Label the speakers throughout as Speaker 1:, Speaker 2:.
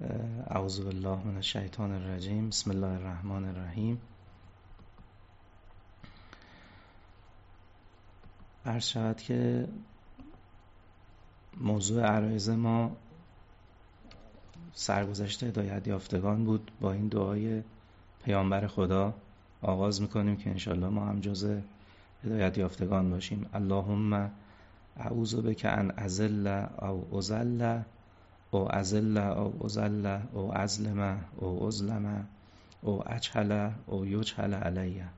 Speaker 1: اعوذ بالله من الشیطان الرجیم. بسم الله الرحمن الرحیم. عرض شود که موضوع عرایز ما سرگذشت هدایت یافتگان بود. با این دعای پیامبر خدا آغاز می‌کنیم که انشالله ما هم جز هدایت یافتگان باشیم. اللهم اعوذ بک ان ازل او ازل او ازل او ازل او ازلم او ازلم او اجهل او یجهل علیه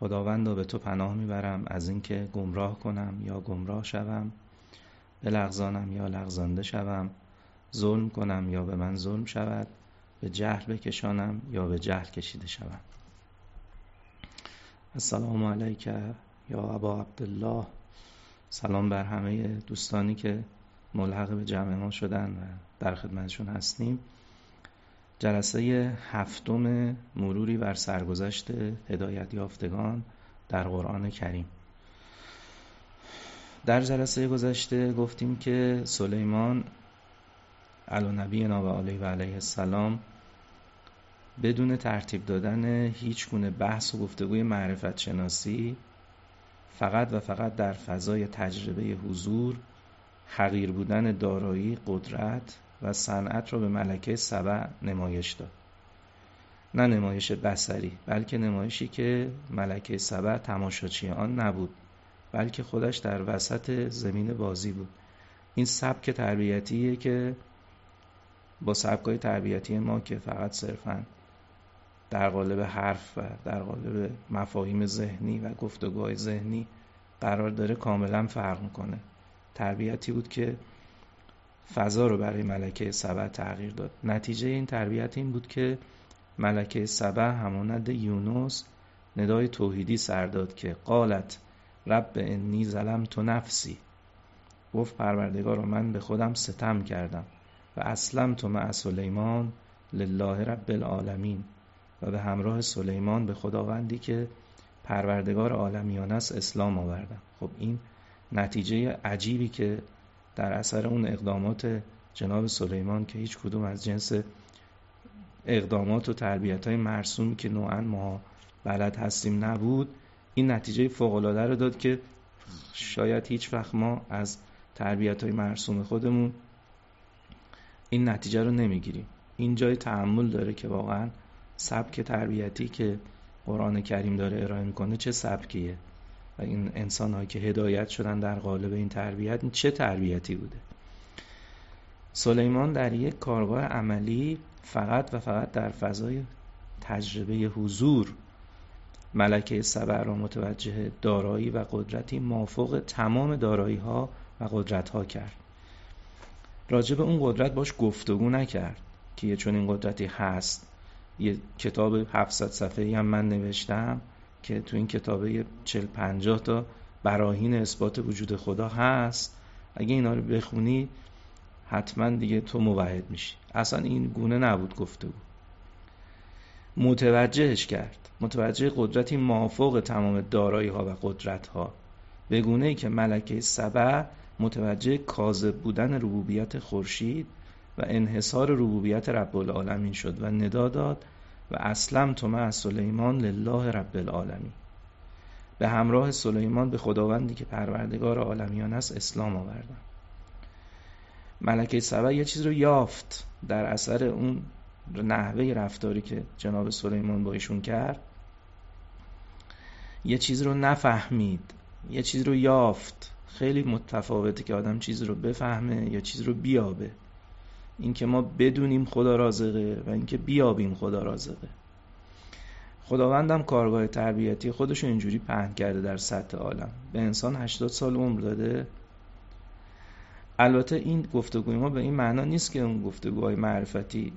Speaker 1: خداوندا به تو پناه می‌برم از اینکه گمراه کنم یا گمراه شوم بلغزانم یا لغزانده شوم ظلم کنم یا به من ظلم شود به جهل بکشانم یا به جهل کشیده شوم السلام علیک یا ابا عبدالله. سلام بر همه دوستانی که ملحق به جمع ما شدن و در خدمتشون هستیم. جلسه هفتم مروری بر سرگذشت هدایت یافتگان در قرآن کریم. در جلسه گذشته گفتیم که سلیمان علی نبی و علیه و علیه السلام بدون ترتیب دادن هیچ گونه بحث و گفتگوی معرفت شناسی فقط و فقط در فضای تجربه حضور حقیر بودن دارایی قدرت و صنعت را به ملکه سبع نمایش داد. نه نمایش بسری بلکه نمایشی که ملکه سبع تماشاچی آن نبود بلکه خودش در وسط زمین بازی بود. این سبک تربیتیه که با سبکای تربیتی ما که فقط صرفا در قالب حرف و در قالب مفاهیم ذهنی و گفتگوهای ذهنی قرار داره کاملا فرق می‌کنه. تربیتی بود که فضا رو برای ملکه سبع تغییر داد. نتیجه این تربیت این بود که ملکه سبع همانند یونس ندای توحیدی سر داد که قالت رب انی ظلم تو نفسی. گفت پروردگار رو من به خودم ستم کردم و اسلم تو مع سلیمان لله رب العالمین و به همراه سلیمان به خداوندی که پروردگار عالمیان است اسلام آوردم. خب این نتیجه عجیبی که در اثر اون اقدامات جناب سلیمان که هیچ کدوم از جنس اقدامات و تربیت های مرسومی که نوعا ما بلد هستیم نبود این نتیجه فوقالعاده رو داد که شاید هیچ وقت ما از تربیت های مرسوم خودمون این نتیجه رو نمی‌گیریم. این جای تحمل داره که واقعا سبک تربیتی که قرآن کریم داره ارائه می‌کنه چه سبکیه؟ و این انسان هایی که هدایت شدن در قالب این تربیت چه تربیتی بوده؟ سلیمان در یک کارگاه عملی فقط و فقط در فضای تجربه حضور ملکه سبع را متوجه دارایی و قدرتی مافوق تمام دارایی ها و قدرت ها کرد. راجع به اون قدرت باش گفتگو نکرد که چون این قدرتی هست. یه کتاب 700 صفحه‌ای هم من نوشتم. که تو این کتابه 40 50 تا براهین اثبات وجود خدا هست. اگه اینا رو بخونی حتما دیگه تو موحد میشی. اصلا این گونه نبود گفته بود. متوجهش کرد. متوجه قدرتی مافوق تمام دارایی ها و قدرت ها به گونه ای که ملکه سبع متوجه کاذب بودن ربوبیت خورشید و انحصار ربوبیت رب العالمین شد و ندا داد و اسلم تو مع سلیمان لله رب العالمین. به همراه سلیمان به خداوندی که پروردگار عالمیان است اسلام آوردن ملکه سبع یه چیز رو یافت در اثر اون نحوه رفتاری که جناب سلیمان با ایشون کرد. یه چیز رو نفهمید یه چیز رو یافت. خیلی متفاوته که آدم چیز رو بفهمه یا چیز رو بیابه. اینکه ما بدونیم خدا رازقه و اینکه بیابیم خدا رازقه. خداوندم کارگاه تربیتی خودش اینجوری پهن کرده در سطح عالم. به انسان 80 سال عمر داده. البته این گفتگوی ما به این معنا نیست که اون گفتگوهای معرفتی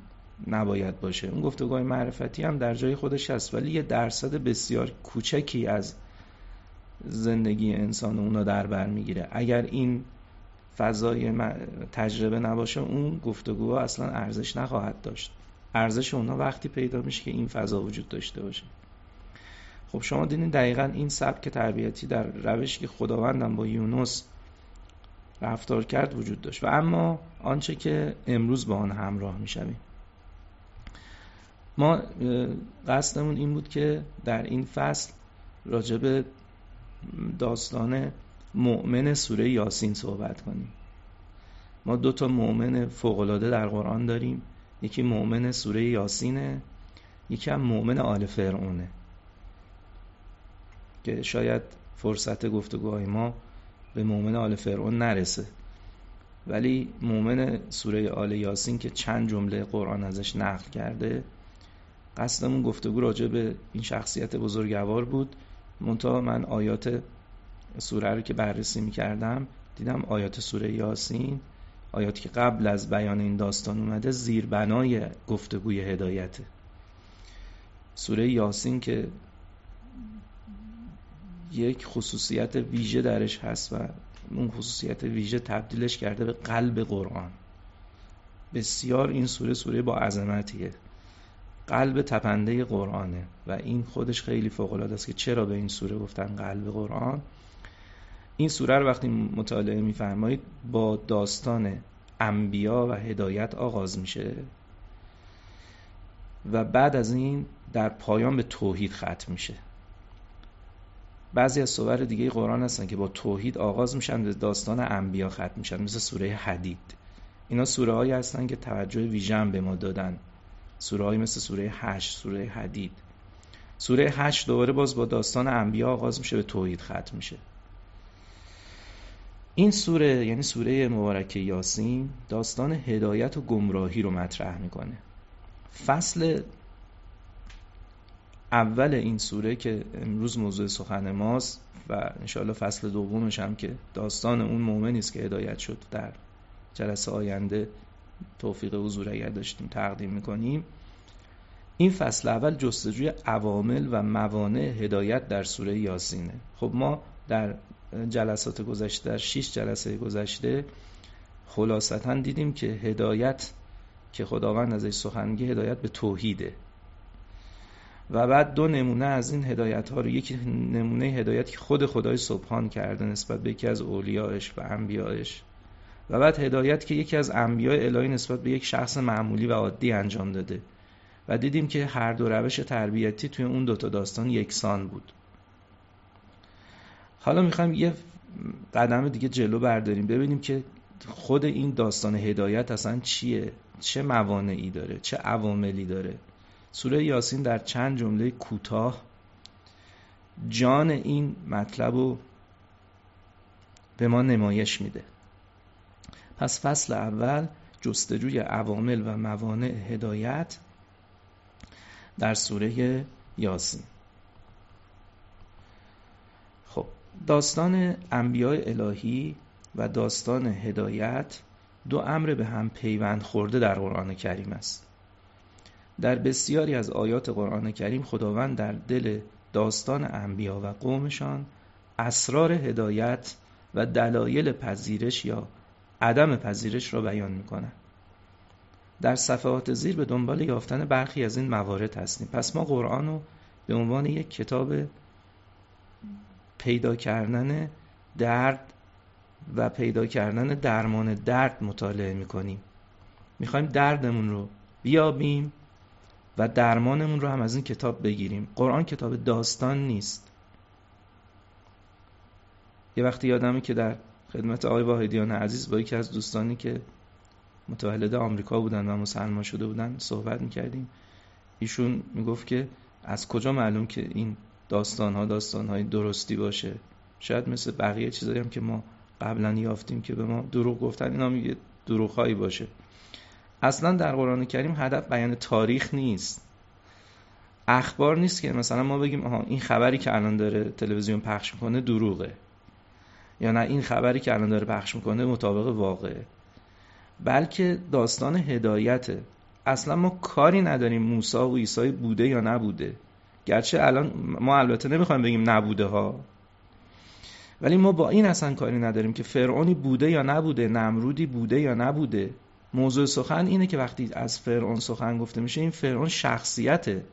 Speaker 1: نباید باشه. اون گفتگوهای معرفتی هم در جای خودش هست ولی یه درصد بسیار کوچکی از زندگی انسان اونا در بر می‌گیره. اگر این فضای تجربه نباشه اون گفتگوها اصلا ارزش نخواهد داشت. ارزش اونا وقتی پیدا میشه که این فضا وجود داشته باشه. خب شما دیدین دقیقا این سبک تربیتی در روشی که خداوندم با یونس رفتار کرد وجود داشت. و اما آنچه که امروز با آن همراه می‌شویم. ما قصدمون این بود که در این فصل راجب داستان مؤمن سوره یاسین صحبت کنیم. ما دو تا مؤمن فوقالعاده در قرآن داریم. یکی مؤمن سوره یاسینه یکی هم مؤمن آل فرعونه. که شاید فرصت گفتگوهای ما به مؤمن آل فرعون نرسه. ولی مؤمن سوره آل یاسین که چند جمله قرآن ازش نقل کرده قصدمون گفتگو راجع به این شخصیت بزرگوار بود. منتها من آیات سوره رو که بررسی می‌کردم دیدم آیات سوره یاسین آیاتی که قبل از بیان این داستان اومده زیربنای گفتگوی هدایته. سوره یاسین که یک خصوصیت ویژه درش هست و اون خصوصیت ویژه تبدیلش کرده به قلب قرآن. بسیار این سوره سوره با عظمتیه. قلب تپنده قرآنه و این خودش خیلی فوق العاده است که چرا به این سوره گفتن قلب قرآن؟ این سوره رو وقتی مطالعه میفرمایید با داستان انبیا و هدایت آغاز میشه و بعد از این در پایان به توحید ختم میشه. بعضی از سور دیگه قرآن هستن که با توحید آغاز میشن به داستان انبیا ختم میشن مثل سوره حدید. اینا سوره هایی هستن که توجه ویژن به ما دادن. سوره مثل سوره هشت سوره حدید. سوره هشت دوباره باز با داستان انبیا آغاز میشه به توحید ختم میشه. این سوره یعنی سوره مبارکه یاسین داستان هدایت و گمراهی رو مطرح می‌کنه. فصل اول این سوره که امروز موضوع سخن ماست و انشاءالله فصل دومش هم که داستان اون مؤمنی است که هدایت شد در جلسه آینده توفیق حضور اگر داشتیم تقدیم می‌کنیم. این فصل اول جستجوی عوامل و موانع هدایت در سوره یاسینه. خب ما در جلسات گذشته در 6 جلسه گذشته خلاصتا دیدیم که هدایت که خداوند ازش سخنگی هدایت به توحیده. و بعد دو نمونه از این هدایت ها رو یکی نمونه هدایت که خود خدای سبحان کرده نسبت به یکی از اولیاش و انبیایش و بعد هدایت که یکی از انبیاء الهی نسبت به یک شخص معمولی و عادی انجام داده. و دیدیم که هر دو روش تربیتی توی اون دوتا داستان یکسان بود. حالا می‌خوایم یه قدم دیگه جلو برداریم ببینیم که خود این داستان هدایت اصلا چیه؟ چه موانعی داره؟ چه عواملی داره؟ سوره یاسین در چند جمله کوتاه جان این مطلب رو به ما نمایش میده. پس فصل اول جستجوی عوامل و موانع هدایت در سوره یاسین خب داستان انبیاء الهی و داستان هدایت دو امر به هم پیوند خورده در قرآن کریم است. در بسیاری از آیات قرآن کریم خداوند در دل داستان انبیا و قومشان اسرار هدایت و دلایل پذیرش یا عدم پذیرش را بیان می‌کنه در صفحات زیر به دنبال یافتن برخی از این موارد هستیم. پس ما قرآن رو به عنوان یک کتاب پیدا کردن درد و پیدا کردن درمان درد مطالعه می‌کنیم. می‌خوایم دردمون رو بیابیم و درمانمون رو هم از این کتاب بگیریم. قرآن کتاب داستان نیست. یه وقتی یادمه که در خدمت آقای واحدیان عزیز با یکی از دوستانی که متولد آمریکا بودن و مسلمان شده بودن صحبت می‌کردیم. ایشون می‌گفت که از کجا معلوم که این داستان ها داستان های درستی باشه. شاید مثل بقیه چیزایی هم که ما قبلا یافتیم که به ما دروغ گفتن اینا میگه دروغ هایی باشه. اصلا در قرآن کریم هدف بیان تاریخ نیست. اخبار نیست که مثلا ما بگیم آها این خبری که الان داره تلویزیون پخش می‌کنه دروغه. یا نه این خبری که الان داره پخش می‌کنه مطابق واقعه. بلکه داستان هدایته. اصلا ما کاری نداریم موسی و عیسی بوده یا نبوده. گرچه الان ما البته نمی‌خوایم بگیم نبوده ها ولی ما با این اصلا کاری نداریم که فرعونی بوده یا نبوده نمرودی بوده یا نبوده. موضوع سخن اینه که وقتی از فرعون سخن گفته میشه این فرعون شخصیته.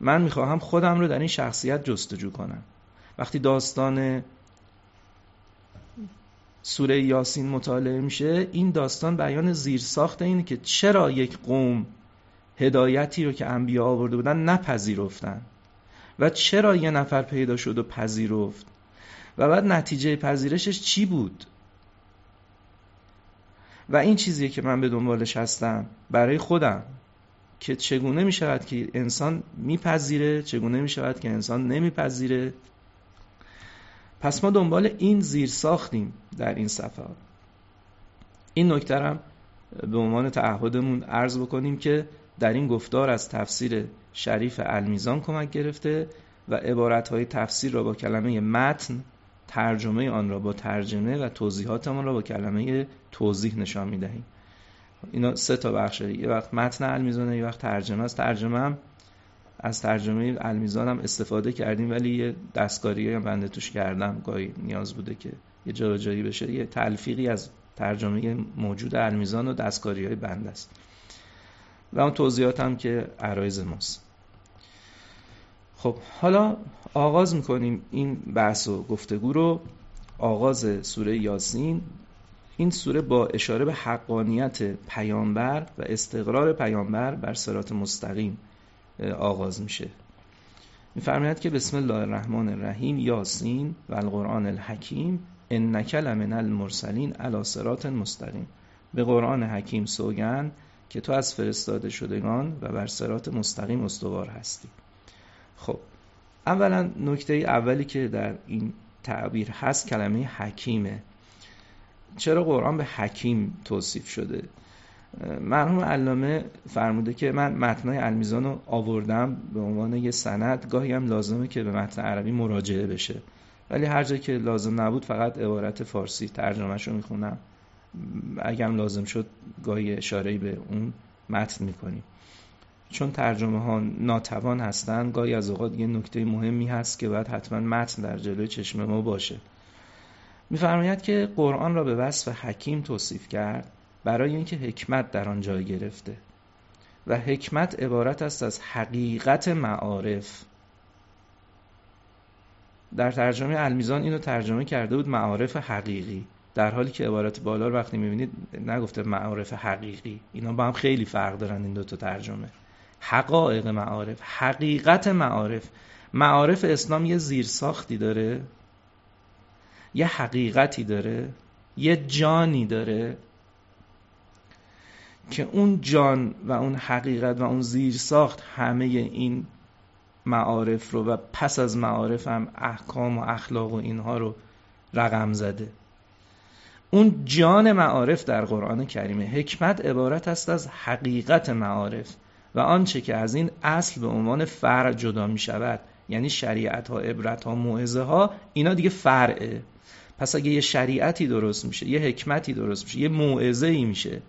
Speaker 1: من می‌خواهم خودم رو در این شخصیت جستجو کنم. وقتی داستان سوره یاسین مطالعه میشه این داستان بیان زیرساخت اینه که چرا یک قوم هدایتی رو که انبیا آورده بودن نپذیرفتن. و چرا یه نفر پیدا شد و پذیرفت؟ و بعد نتیجه پذیرشش چی بود؟ و این چیزیه که من به دنبالش هستم برای خودم که چگونه می شود که انسان میپذیره چگونه می شود که انسان نمیپذیره؟ پس ما دنبال این زیر ساختیم در این صفحات این نکترم به عنوان تعهدمون عرض بکنیم که در این گفتار از تفسیر شریف المیزان کمک گرفته و عبارتهای تفسیر را با کلمه متن ترجمه آن را با ترجمه و توضیحات آن را با کلمه توضیح نشان می‌دهیم. اینا سه تا بخشه یه وقت متن المیزانه یه وقت ترجمه. است ترجمه هم از ترجمه المیزان هم استفاده کردیم ولی یه دستکاری هم بنده توش کردم. گاهی نیاز بوده که یه جایی بشه. یه تلفیقی از ترجمه موجود المیزان و دستکاری های بنده است. و اون توضیحات هم که عرایز ماست. خب حالا آغاز می‌کنیم این بحث و گفتگو رو. آغاز سوره یاسین. این سوره با اشاره به حقانیت پیامبر و استقرار پیامبر بر صراط مستقیم آغاز میشه. میفرماید که بسم الله الرحمن الرحیم یاسین و القرآن الحکیم انک لمن المرسلین علی صراط مستقیم. به قرآن حکیم سوگند که تو از فرستاده شدگان و بر صراط مستقیم استوار هستی. خب اولا نکته اولی که در این تعبیر هست کلمه حکیمه. چرا قرآن به حکیم توصیف شده؟ مرحوم علامه فرموده که من متنای المیزان رو آوردم به عنوان یه سند گاهی هم لازمه که به متن عربی مراجعه بشه. ولی هر جا که لازم نبود فقط عبارت فارسی ترجمهش رو می‌خونم. اگرم لازم شد گاهی اشاره به اون متن می‌کنیم. چون ترجمه ها ناتوان هستن گاهی از اوقات یه نکته مهمی هست که باید حتما متن در جلوی چشم ما باشه. میفرماید که قرآن را به وصف حکیم توصیف کرد برای اینکه حکمت در آن جای گرفته و حکمت عبارت است از حقیقت معارف. در ترجمه المیزان اینو ترجمه کرده بود معارف حقیقی. در حالی که عبارت بالا رو وقتی می‌بینید نگفته معارف حقیقی. اینا با هم خیلی فرق دارن این دوتا ترجمه. حقایق معارف حقیقت معارف. معارف اسلام یه زیرساختی داره یه حقیقتی داره یه جانی داره که اون جان و اون حقیقت و اون زیرساخت همه این معارف رو و پس از معارف هم احکام و اخلاق و اینها رو رقم زده. اون جان معارف در قرآن کریمه. حکمت عبارت است از حقیقت معارف. و آنچه که از این اصل به عنوان فرع جدا می شود یعنی شریعت ها عبرت ها موعظه ها اینا دیگه فرعه. پس اگه یه شریعتی درست میشه یه حکمتی درست میشه یه موعظه ای میشه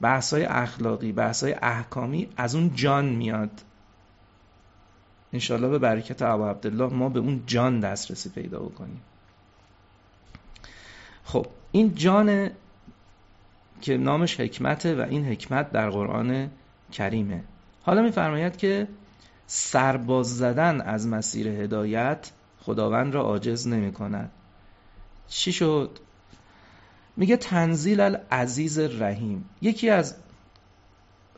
Speaker 1: بحث های اخلاقی بحث های احکامی از اون جان میاد. انشالله به برکت ابا عبدالله ما به اون جان دسترسی پیدا بکنیم. خب این جان که نامش حکمته و این حکمت در قرآن کریمه. حالا میفرماید که سرباز زدن از مسیر هدایت خداوند را عاجز نمی کند چی شد؟ میگه تنزیل العزیز رحیم یکی از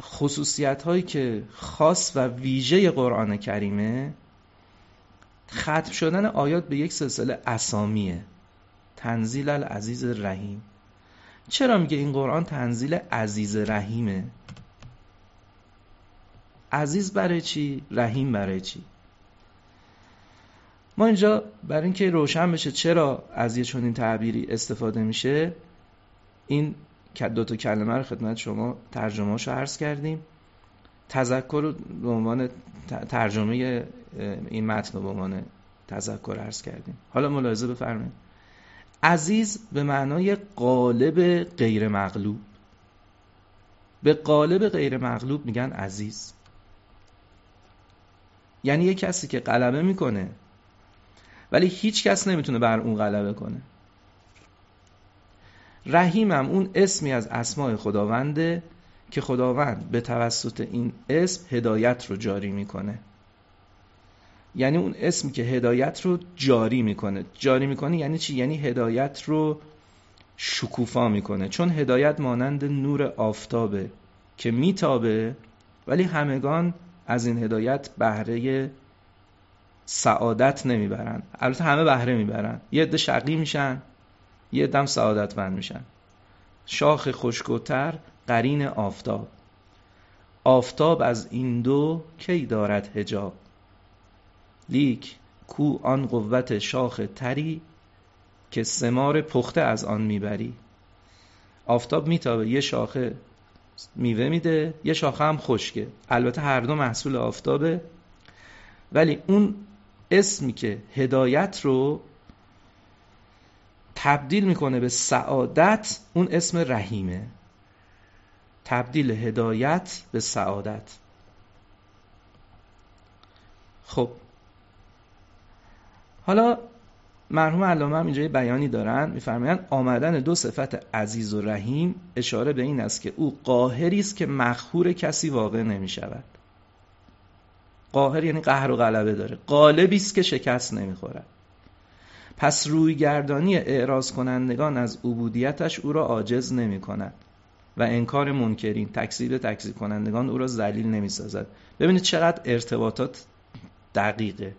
Speaker 1: خصوصیت هایی که خاص و ویژه قرآن کریمه ختم شدن آیات به یک سلسله اسامیه. تنزیل العزیز رحیم چرا میگه این قرآن تنزیل عزیز رحیمه؟ عزیز برای چی؟ رحیم برای چی؟ ما اینجا برای اینکه روشن بشه چرا از یه چنین تعبیری استفاده میشه این دو تا کلمه رو خدمت شما ترجمه رو عرض کردیم. تذکر رو به عنوان ترجمه این متن رو به عنوان تذکر عرض کردیم. حالا ملاحظه بفرمایید. عزیز به معنای قالب غیر مغلوب. به قالب غیر مغلوب میگن عزیز. یعنی یه کسی که غلبه می‌کنه ولی هیچ کس نمی‌تونه بر اون غلبه کنه. رحیمم اون اسمی از اسماء خداونده که خداوند به توسط این اسم هدایت رو جاری می‌کنه. یعنی اون اسمی که هدایت رو جاری می‌کنه. جاری می‌کنه یعنی چی؟ یعنی هدایت رو شکوفا می‌کنه. چون هدایت مانند نور آفتابه که میتابه ولی همگان از این هدایت بهره سعادت نمی‌برن. البته همه بهره می‌برن. یه عده شقی میشن یه دم سعادتمند میشن. شاخ خشکوتر قرین آفتاب. آفتاب از این دو کی دارد هجاب لیک کو آن قوت شاخ تری که سمار پخته از آن می‌بری. آفتاب میتابه یه شاخه میوه میده یه شاخه هم خشکه. البته هر دو محصول آفتابه. ولی اون اسمی که هدایت رو تبدیل می‌کنه به سعادت اون اسم رحیمه. تبدیل هدایت به سعادت. خب حالا مرحوم علامه هم اینجا بیانی دارن میفرمایند آمدن دو صفت عزیز و رحیم اشاره به این است که او قاهری است که مخهور کسی واقع نمی شود قاهر یعنی قهر و غلبه داره. قالبی است که شکست نمی‌خورد. پس روی گردانی اعراض کنندگان از عبودیتش او را عاجز نمی کند و انکار منکرین تکذیب تکذیب کنندگان او را ذلیل نمی سازد ببینید چقدر ارتباطات دقیقه.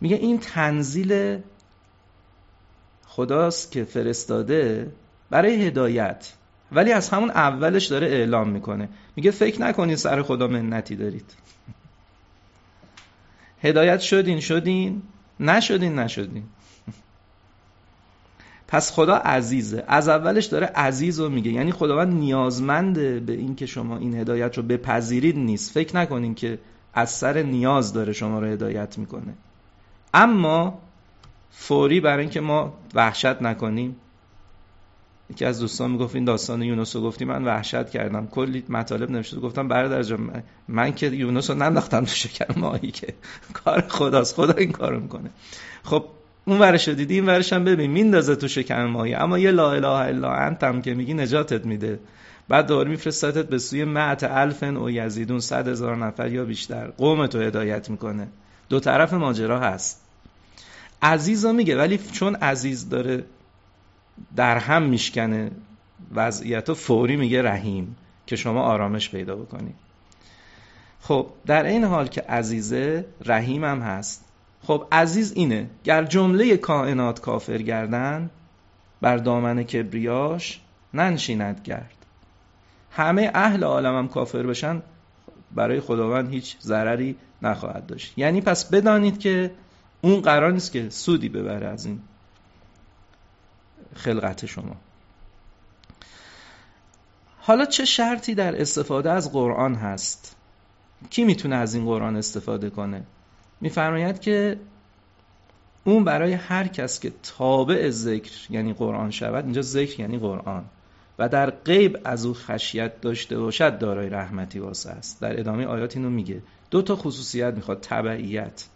Speaker 1: میگه این تنزیل خداست که فرستاده برای هدایت. ولی از همون اولش داره اعلام می‌کنه. میگه فکر نکنید سر خدا منتی دارید. هدایت شدین شدین نشدین نشدین. پس خدا عزیزه. از اولش داره عزیز رو میگه. یعنی خداوند نیازمنده به این که شما این هدایت رو بپذیرید نیست. فکر نکنین که از سر نیاز داره شما رو هدایت می‌کنه. اما فوری برای اینکه ما وحشت نکنیم یکی از دوستان می‌گفت این داستان یونس رو گفتی من وحشت کردم. کلی مطالب نوشته گفتم برادر جان من که یونس رو ننداختم تو شکر ماهی که کار خداست خدا این کارو می‌کنه. خب اون ورش دیدی این ورش هم ببین میندازه تو شکم ماهی. اما یه لا اله الا انتم که میگی نجاتت میده. بعد دوباره میفرستادت به سوی معت الفن و یزیدون صد هزار نفر یا بیشتر. قوم تو هدایت می‌کنه. دو طرف ماجرا هست. عزیز میگه ولی چون عزیز داره در هم میشکنه وضعیت فوری میگه رحیم که شما آرامش پیدا بکنید. خب در این حال که عزیزه رحیم هم هست خب عزیز اینه گر جمله کائنات کافر گردن بر دامن کبریاش ننشیند گرد. همه اهل عالم هم کافر بشن برای خداوند هیچ ضرری نخواهد داشت. یعنی پس بدانید که اون قرار نیست که سودی ببره از این خلقت شما. حالا چه شرطی در استفاده از قرآن هست؟ کی می‌تونه از این قرآن استفاده کنه؟ میفرماید که اون برای هر کس که تابع ذکر یعنی قرآن شود اینجا ذکر یعنی قرآن. و در غیب از او خشیت داشته باشد دارای رحمتی واسه است. در ادامه آیات اینو میگه. دو تا خصوصیت می‌خواد. تبعیت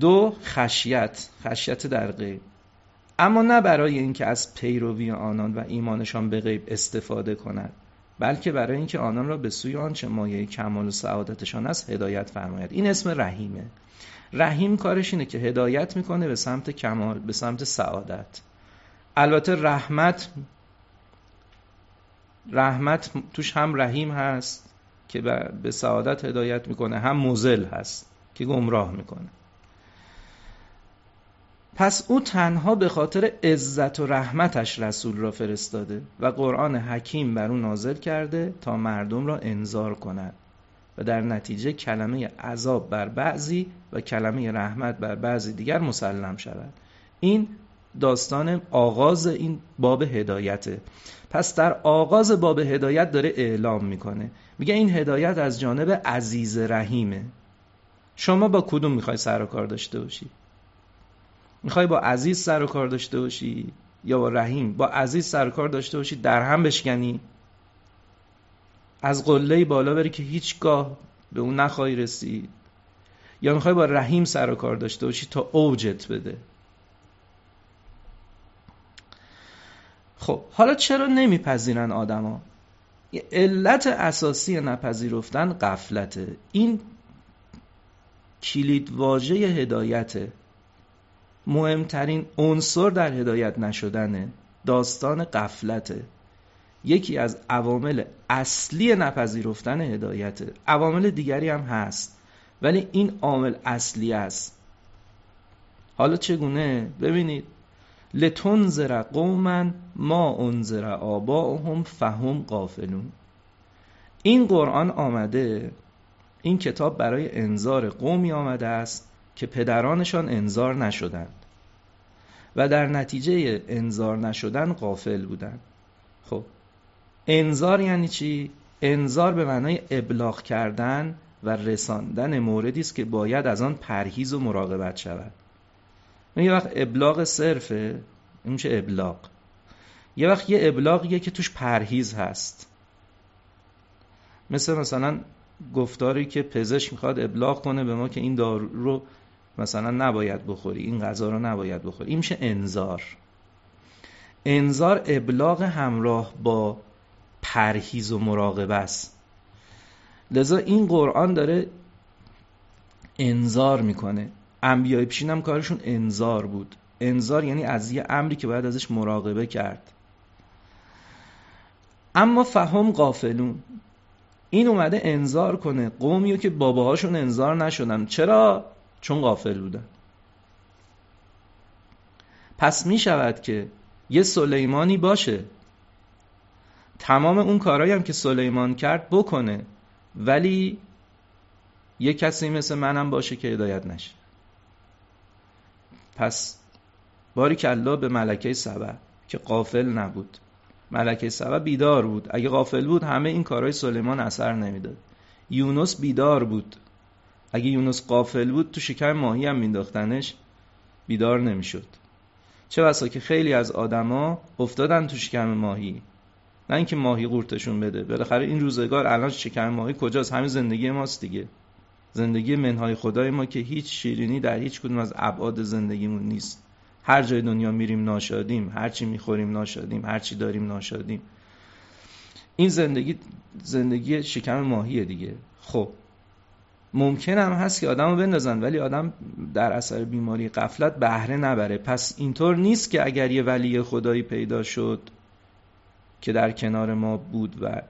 Speaker 1: دو خشیت. خشیت در غیب. اما نه برای اینکه از پیروی آنان و ایمانشان به غیب استفاده کند بلکه برای اینکه آنان را به سوی آنچه مایه کمال و سعادتشان است هدایت فرماید. این اسم رحیمه. رحیم کارش اینه که هدایت می‌کنه به سمت کمال به سمت سعادت. البته رحمت رحمت توش هم رحیم هست که به سعادت هدایت می‌کنه هم مزل هست که گمراه می‌کنه. پس او تنها به خاطر عزت و رحمتش رسول را فرستاده و قرآن حکیم بر او نازل کرده تا مردم را انذار کند و در نتیجه کلمه عذاب بر بعضی و کلمه رحمت بر بعضی دیگر مسلم شود. این داستان آغاز این باب هدایته. پس در آغاز باب هدایت داره اعلام می‌کنه. میگه این هدایت از جانب عزیز رحیمه. شما با کدوم می‌خوای سر و کار داشته باشی؟ می‌خوای با عزیز سر و کار داشته باشی یا با رحیم؟ با عزیز سر و کار داشته باشی در هم بشکنی. از قله بالا بری که هیچگاه به اون نخواهی رسید. یا می‌خوای با رحیم سر و کار داشته باشی تا اوجت بده. خب حالا چرا نمیپذیرن آدما؟ علت اساسی نپذیرفتن قفلته این کلید واژه هدایته مهمترین عنصر در هدایت نشدنه داستان قفلته یکی از عوامل اصلی نپذیرفتن هدایته عوامل دیگری هم هست ولی این عامل اصلی است. حالا چگونه؟ ببینید لتنذر قوما ما انذر آباؤهم فهم قافلون این قرآن آمده این کتاب برای انذار قومی آمده است که پدرانشان انذار نشدند و در نتیجه انذار نشدن قافل بودند. خب انذار یعنی چی؟ انذار به معنای ابلاغ کردن و رساندن موردی است که باید از آن پرهیز و مراقبت شود. یه وقت ابلاغ صرفه. این میشه ابلاغ. یه وقت یه ابلاغیه که توش پرهیز هست. مثل مثلا گفتاری که پزشک می‌خواد ابلاغ کنه به ما که این دارو رو مثلا نباید بخوری این غذا رو نباید بخوری. این میشه انذار. انذار ابلاغ همراه با پرهیز و مراقبه است. لذا این قرآن داره انذار می‌کنه. انبیای پیشین هم کارشون انذار بود. انذار یعنی از یه امری که باید ازش مراقبه کرد. اما فهم قافلون این اومده انذار کنه. قومی که باباهاشون انذار نشدن. چرا؟ چون غافل بودن. پس می شود که یه سلیمانی باشه. تمام اون کارهایی هم که سلیمان کرد بکنه. ولی یه کسی مثل منم باشه که هدایت نشه. پس باری الله به ملکه سبع که قافل نبود. ملکه سبع بیدار بود. اگه غافل بود همه این کارهای سلیمان اثر نمی‌داد. یونس بیدار بود. اگه یونس قافل بود تو شکم ماهی هم مینداختنش بیدار نمی‌شد. چه بسا که خیلی از آدما افتادن تو شکم ماهی. نه اینکه ماهی قورتشون بده. بالاخره این روزگار الان شکم ماهی کجاست؟ همین زندگی ماست دیگه. زندگی منهای خدای ما که هیچ شیرینی در هیچ کدوم از ابعاد زندگیمون نیست. هر جای دنیا میریم ناشادیم هر چی می‌خوریم ناشادیم هر چی داریم ناشادیم. این زندگی زندگی شکم ماهیه دیگه. خب ممکن هم هست که آدم رو بندازن ولی آدم در اثر بیماری قفلت بهره نبره. پس اینطور نیست که اگر یه ولی خدایی پیدا شد که در کنار ما بود و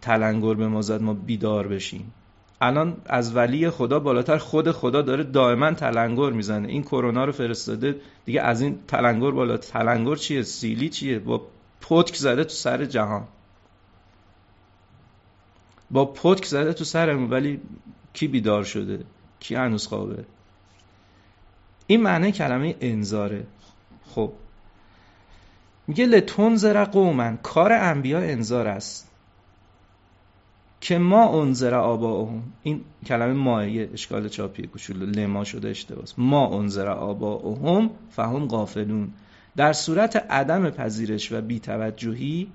Speaker 1: تلنگر به ما زد ما بیدار بشیم. الان از ولی خدا بالاتر خود خدا داره دائما تلنگر می‌زنه. این کرونا رو فرستاده دیگه از این تلنگر بالا تلنگر چیه؟ سیلی چیه؟ با پتک زده تو سر جهان. با پتک زده تو سرمون ولی کی بیدار شده؟ کی هنوز خوابه؟ این معنی کلمه انذاره. خب. میگه لتنذر قومن کار انبیا انذار است. که ما انذر آباهم این کلمه مایه اشکال چاپی کوچولو لما شده اشتباس. ما انذر آباهم فهم غافلون. در صورت عدم پذیرش و بیتوجهی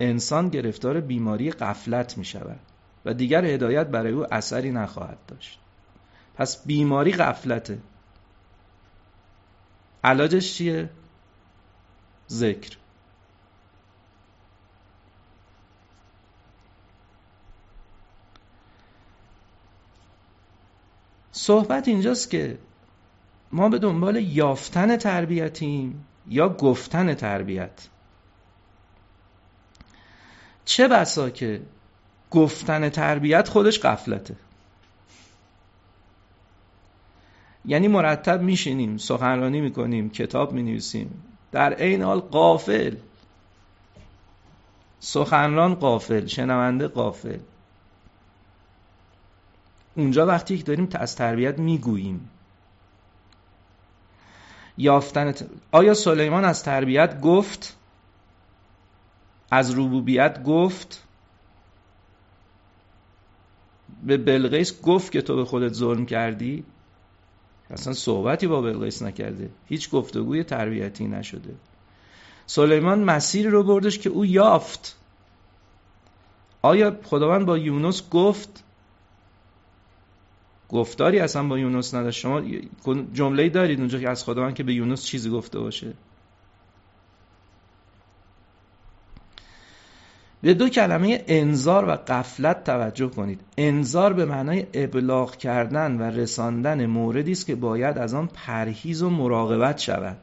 Speaker 1: انسان گرفتار بیماری قفلت می شود و دیگر هدایت برای او اثری نخواهد داشت. پس بیماری قفلته علاجش چیه؟ ذکر. صحبت اینجاست که ما به دنبال یافتن تربیتیم یا گفتن تربیت. چه بسا که گفتن تربیت خودش قفلته یعنی مرتب میشینیم سخنرانی می‌کنیم کتاب می‌نویسیم. در عین حال قافل سخنران قافل شنونده قافل اونجا وقتی که داریم از تربیت می‌گوییم. یافتن آیا سلیمان از تربیت گفت؟ از ربوبیت گفت؟ به بلقیس گفت که تو به خودت ظلم کردی؟ اصلا صحبتی با بلقیس نکرده. هیچ گفتگوی تربیتی نشده. سلیمان مسیر رو بردش که او یافت. آیا خداوند با یونس گفت؟ گفتاری اصلا با یونس نداشت. شما جمله دارید اونجا که از خداوند که به یونس چیزی گفته باشه. به دو کلمه انذار و قفلت توجه کنید. انذار به معنای ابلاغ کردن و رساندن موردی است که باید از آن پرهیز و مراقبت شود.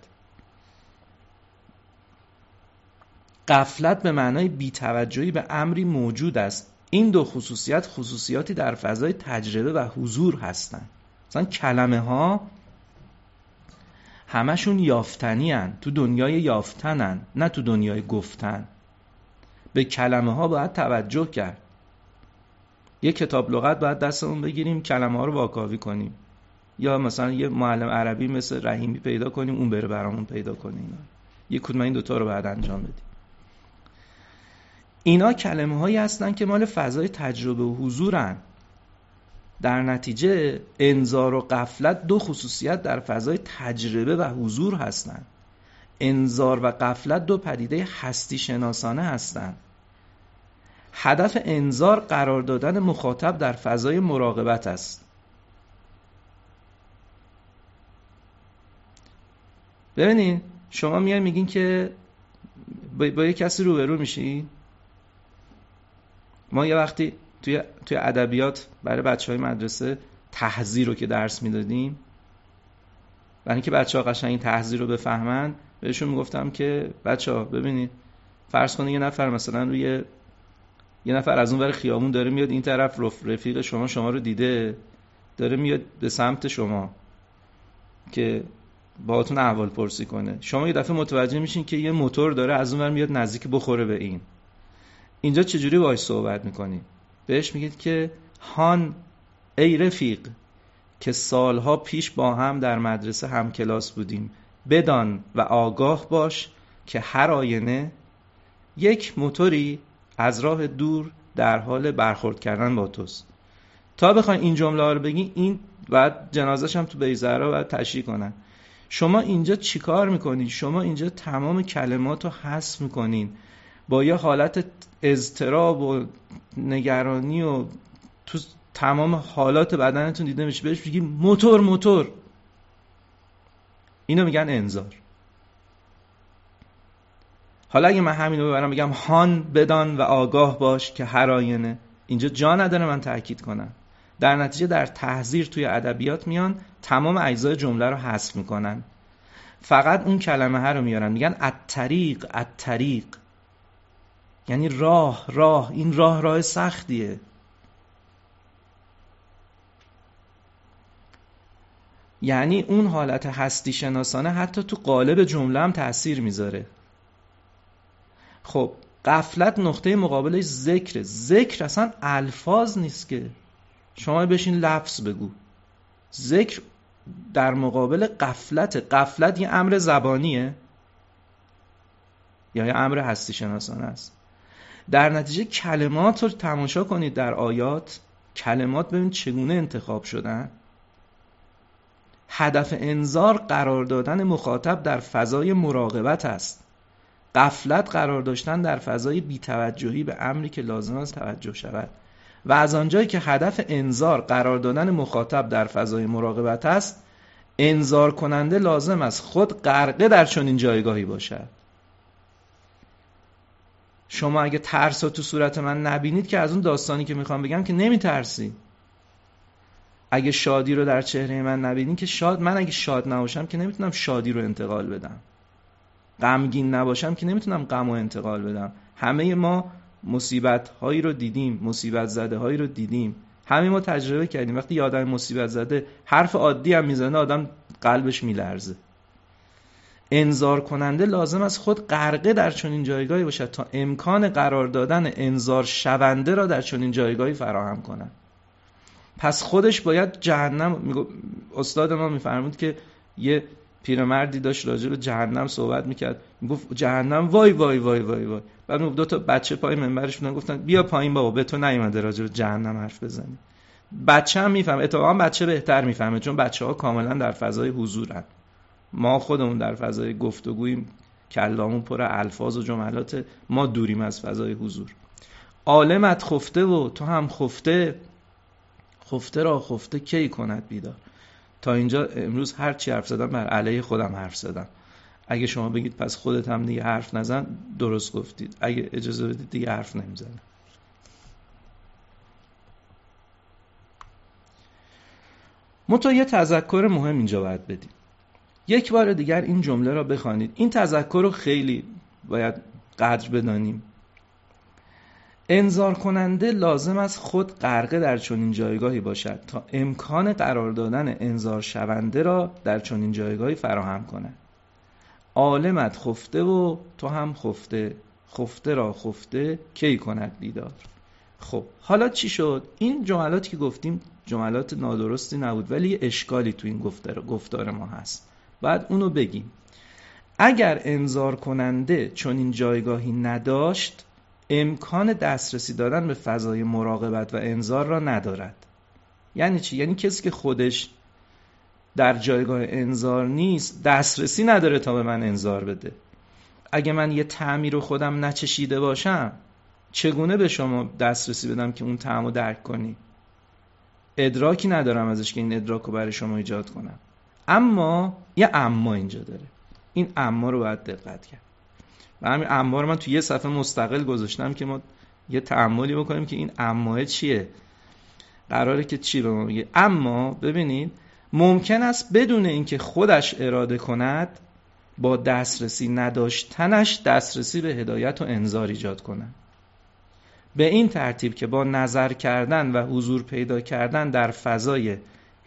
Speaker 1: قفلت به معنای بیتوجهی به امری موجود است. این دو خصوصیت خصوصیاتی در فضای تجربه و حضور هستند مثلا کلمه ها همشون یافتنی هن. تو دنیای یافتنن نه تو دنیای گفتن. به کلمه ها باید توجه کرد. یه کتاب لغت باید دستمون بگیریم کلمه ها رو واکاوی کنیم. یا مثلا یه معلم عربی مثل رحیمی پیدا کنیم اون بره برامون پیدا کنه اینا. یه کدوم این دوتا رو باید انجام بدیم. اینا کلمه هایی هستن که مال فضای تجربه و حضورن. در نتیجه انذار و قفلت دو خصوصیت در فضای تجربه و حضور هستند انذار و قفلت دو پدیده هستی شناسانه هستند هدف انذار قرار دادن مخاطب در فضای مراقبت است. ببینید شما میای میگین که با, با یه کسی روبرو میشی ما یه وقتی توی توی ادبیات برای بچه های مدرسه تحذیر رو که درس می‌دادیم برای اینکه بچه ها قشنگ این تحذیر رو بفهمن بهشون می‌گفتم که بچه ها ببینید فرض کنید یه نفر مثلا روی یه نفر از اون ور خیابون داره میاد این طرف رفیق شما شما رو دیده داره میاد به سمت شما که باهاتون احوال پرسی کنه. شما یه دفعه متوجه میشین که یه موتور داره از اون ور میاد نزدیک بخوره به این. اینجا چجوری باهاش صحبت می‌کنی؟ بهش میگید که هان ای رفیق که سالها پیش با هم در مدرسه هم کلاس بودیم. بدان و آگاه باش که هر آینه یک موتوری از راه دور در حال برخورد کردن با توست. تا بخواین این جمله ها رو بگین این بعد جنازش هم تو بیزهرا باید تشریح کنن. شما اینجا چیکار می‌کنید شما اینجا تمام کلمات رو حذف می‌کنین. با یه حالت اضطراب و نگرانی و تو تمام حالات بدنتون دیده میشه بهش بگی موتور موتور. اینو میگن انذار. حالا اگه من همین رو ببرم بگم هان بدان و آگاه باش که هر آینه. اینجا جا نداره من تاکید کنم. در نتیجه در تحذیر توی ادبیات میان تمام اجزای جمله رو حذف می‌کنن. فقط اون کلمه ها رو میارن. میگن اتریق اتریق یعنی راه راه. این راه راه سختیه. یعنی اون حالت هستی شناسانه حتی تو قالب جمله هم تاثیر می‌ذاره. خب قفلت نقطه مقابلش ذکره. ذکر اصلا الفاظ نیست که. شما بشین لفظ بگو. ذکر در مقابل قفلت قفلت یه امر زبانیه. یا یه امر هستی شناسانه است. در نتیجه کلمات رو تماشا کنید در آیات. کلمات ببینید چگونه انتخاب شدن. هدف انذار قرار دادن مخاطب در فضای مراقبت است. قفلت قرار داشتن در فضای بیتوجهی به امری که لازم است توجه شود. و از آنجایی که هدف انذار قرار دادن مخاطب در فضای مراقبت است انذار کننده لازم است خود غرقه در چنین جایگاهی باشد. شما اگه ترس رو تو صورت من نبینید که از اون داستانی که می‌خوام بگم که نمیترسی اگه شادی رو در چهره من نبینید که شاد من اگه شاد نباشم که نمی‌تونم شادی رو انتقال بدم. غمگین نباشم که نمی‌تونم غم و انتقال بدم. همه ما مصیبت هایی رو دیدیم مصیبت زده هایی رو دیدیم. همه ما تجربه کردیم. وقتی یه آدم مصیبت زده حرف عادی هم می‌زنه آدم قلبش میلرزه. انذار کننده لازم است خود غرقه در چنین جایگاهی باشد تا امکان قرار دادن انذار شونده را در چنین جایگاهی فراهم کند. پس خودش باید جهنم استاد ما میفرمود که یه پیرمردی داشت راجع به جهنم صحبت می‌کرد. می‌گفت جهنم وای وای وای وای وای. بعد دو تا بچه پای منبرش بودن گفتن بیا پایین بابا به تو نیومده راجع به جهنم حرف بزنی. بچه هم می‌فهمه اتفاقا بچه بهتر می‌فهمه چون بچه ها کاملا در فضای حضورن. ما خودمون در فضای گفتگوییم کلامون پر الفاظ و جملات ما دوریم از فضای حضور. عالمت خفته و تو هم خفته. خفته را خفته کی کند بیدار؟ تا اینجا امروز هر چی حرف زدم بر علیه خودم حرف زدم. اگه شما بگید پس خودت هم دیگه حرف نزن درست گفتید. اگه اجازه بدید دیگه حرف نمی‌زنم. متو یه تذکر مهم اینجا باید بدیم. یک بار دیگر این جمله را بخوانید. این تذکر رو خیلی باید قدر بدانیم. انذار کننده لازم است خود غرقه در چنین جایگاهی باشد تا امکان قرار دادن انذار شونده را در چنین جایگاهی فراهم کند عالمت خفته و تو هم خفته. خفته را خفته کی کند بیدار؟ خب حالا چی شد؟ این جملاتی که گفتیم جملات نادرستی نبود ولی اشکالی تو این گفتار ما هست. بعد اونو بگیم. اگر انذار کننده چون این جایگاهی نداشت امکان دسترسی دادن به فضای مراقبت و انذار را ندارد. یعنی چی؟ یعنی کسی که خودش در جایگاه انذار نیست دسترسی نداره تا به من انذار بده. اگه من یه تعمیر رو خودم نچشیده باشم چگونه به شما دسترسی بدم که اون تعم رو درک کنی؟ ادراکی ندارم ازش که این ادراک رو برای شما ایجاد کنم. اما یه اما اینجا داره. این اما رو باید دقت کرد. و همین اما رو من تو یه صفحه مستقل گذاشتم که ما یه تعملی بکنیم که این اماه چیه. قراره که چی به ما بگه؟ اما ببینید ممکن است بدون اینکه خودش اراده کند با دسترسی نداشتنش دسترسی به هدایت و انذار ایجاد کند. به این ترتیب که با نظر کردن و حضور پیدا کردن در فضای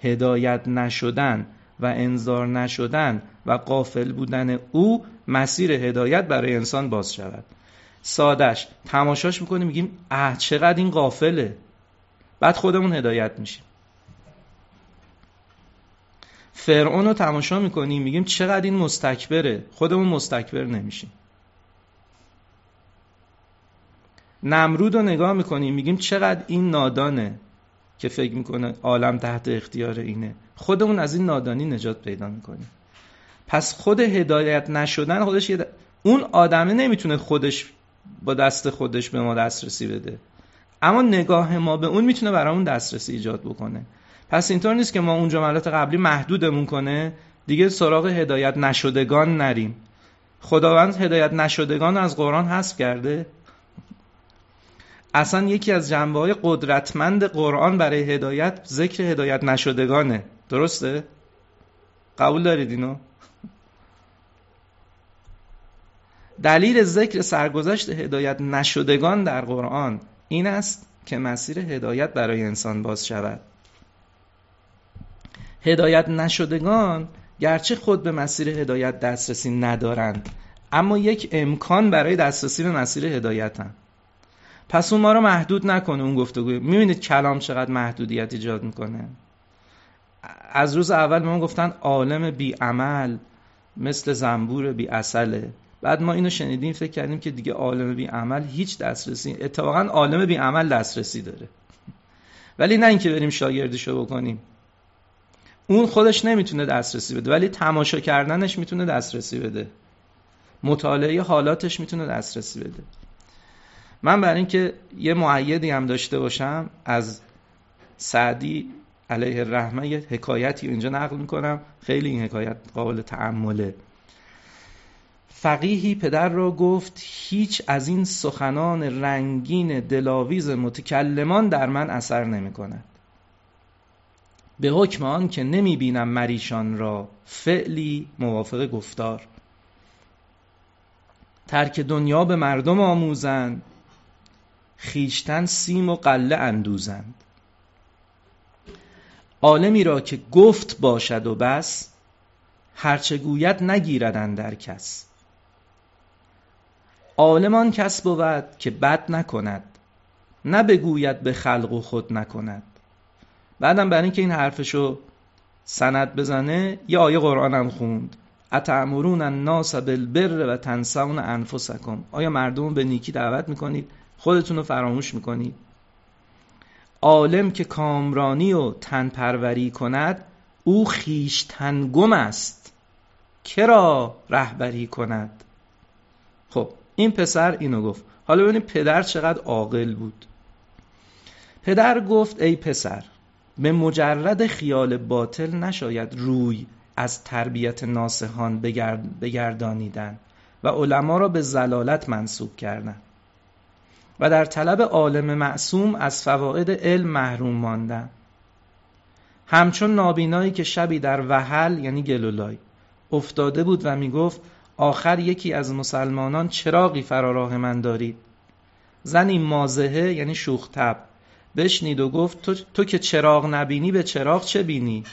Speaker 1: هدایت نشدن و انذار نشدن و قافل بودن او مسیر هدایت برای انسان باز شود. سادش تماشاش می‌کنیم میگیم اه چقدر این قافله بعد خودمون هدایت میشیم. فرعون رو تماشا می‌کنیم میگیم چقدر این مستکبره. خودمون مستکبر نمیشیم. نمرود رو نگاه می‌کنیم میگیم چقدر این نادانه. که فکر می‌کنه عالم تحت اختیار اینه. خودمون از این نادانی نجات پیدا می‌کنیم. پس خود هدایت نشدن خودش اون آدمه نمی‌تونه خودش با دست خودش به ما دسترسی بده. اما نگاه ما به اون می‌تونه برامون دسترسی ایجاد بکنه. پس اینطور نیست که ما اون جملات قبلی محدودمون کنه. دیگه سراغ هدایت نشدگان نریم. خداوند هدایت نشدگان از قرآن حذف کرده. اصلا یکی از جنبه های قدرتمند قرآن برای هدایت ذکر هدایت نشدگانه درسته؟ قبول دارید اینو؟ دلیل ذکر سرگذشت هدایت نشدگان در قرآن این است که مسیر هدایت برای انسان باز شود هدایت نشدگان گرچه خود به مسیر هدایت دسترسی ندارند اما یک امکان برای دسترسی به مسیر هدایتند پس اون ما رو محدود نکنه اون گفتگوی. می‌بینید کلام چقدر محدودیت ایجاد می‌کنه. از روز اول به ما گفتن عالم بی عمل مثل زنبور بی اصله بعد ما اینو شنیدیم فکر کردیم که دیگه عالم بی عمل هیچ دسترسی اتفاقا عالم بی عمل دسترسی داره. ولی نه اینکه بریم شاگردشو بکنیم. اون خودش نمی‌تونه دسترسی بده ولی تماشا کردنش می‌تونه دسترسی بده. مطالعه حالاتش می‌تونه دسترسی بده. من برای اینکه یه معیدی هم داشته باشم از سعدی علیه الرحمه یه حکایتی اینجا نقل می‌کنم. خیلی این حکایت قابل تعمله فقیهی پدر را گفت هیچ از این سخنان رنگین دلاویز متکلمان در من اثر نمی کند به حکم آن که نمی بینم مریشان را فعلی موافق گفتار. ترک دنیا به مردم آموزند. خیشتن سیم و قله اندوزند. عالمی را که گفت باشد و بس هرچه گوید نگیردن در کس. عالمان کس بود که بد نکند نه بگوید به خلق و خود نکند. بعدم برای اینکه این حرفشو سند بزنه یه آیه قرآن هم خوند. اتعمرون الناس بالبر و تنسون انفسکم. آیا مردم به نیکی دعوت می‌کنید؟ خودتون رو فراموش می‌کنید عالم که کامرانی و تنپروری کند او خیشتنگم است. کرا رهبری کند؟ خب این پسر اینو گفت. حالا ببینید پدر چقدر عاقل بود. پدر گفت ای پسر به مجرد خیال باطل نشاید روی از تربیت ناسخان بگردانیدن و علما را به زلالت منصوب کردند و در طلب عالم معصوم از فواید علم محروم ماندن. همچون نابینایی که شبی در وحل یعنی گلولای افتاده بود و می‌گفت آخر یکی از مسلمانان چراغی فراراه من دارید. زنی مازهه یعنی شوختب بشنید و گفت تو, تو که چراغ نبینی به چراغ چه بینی؟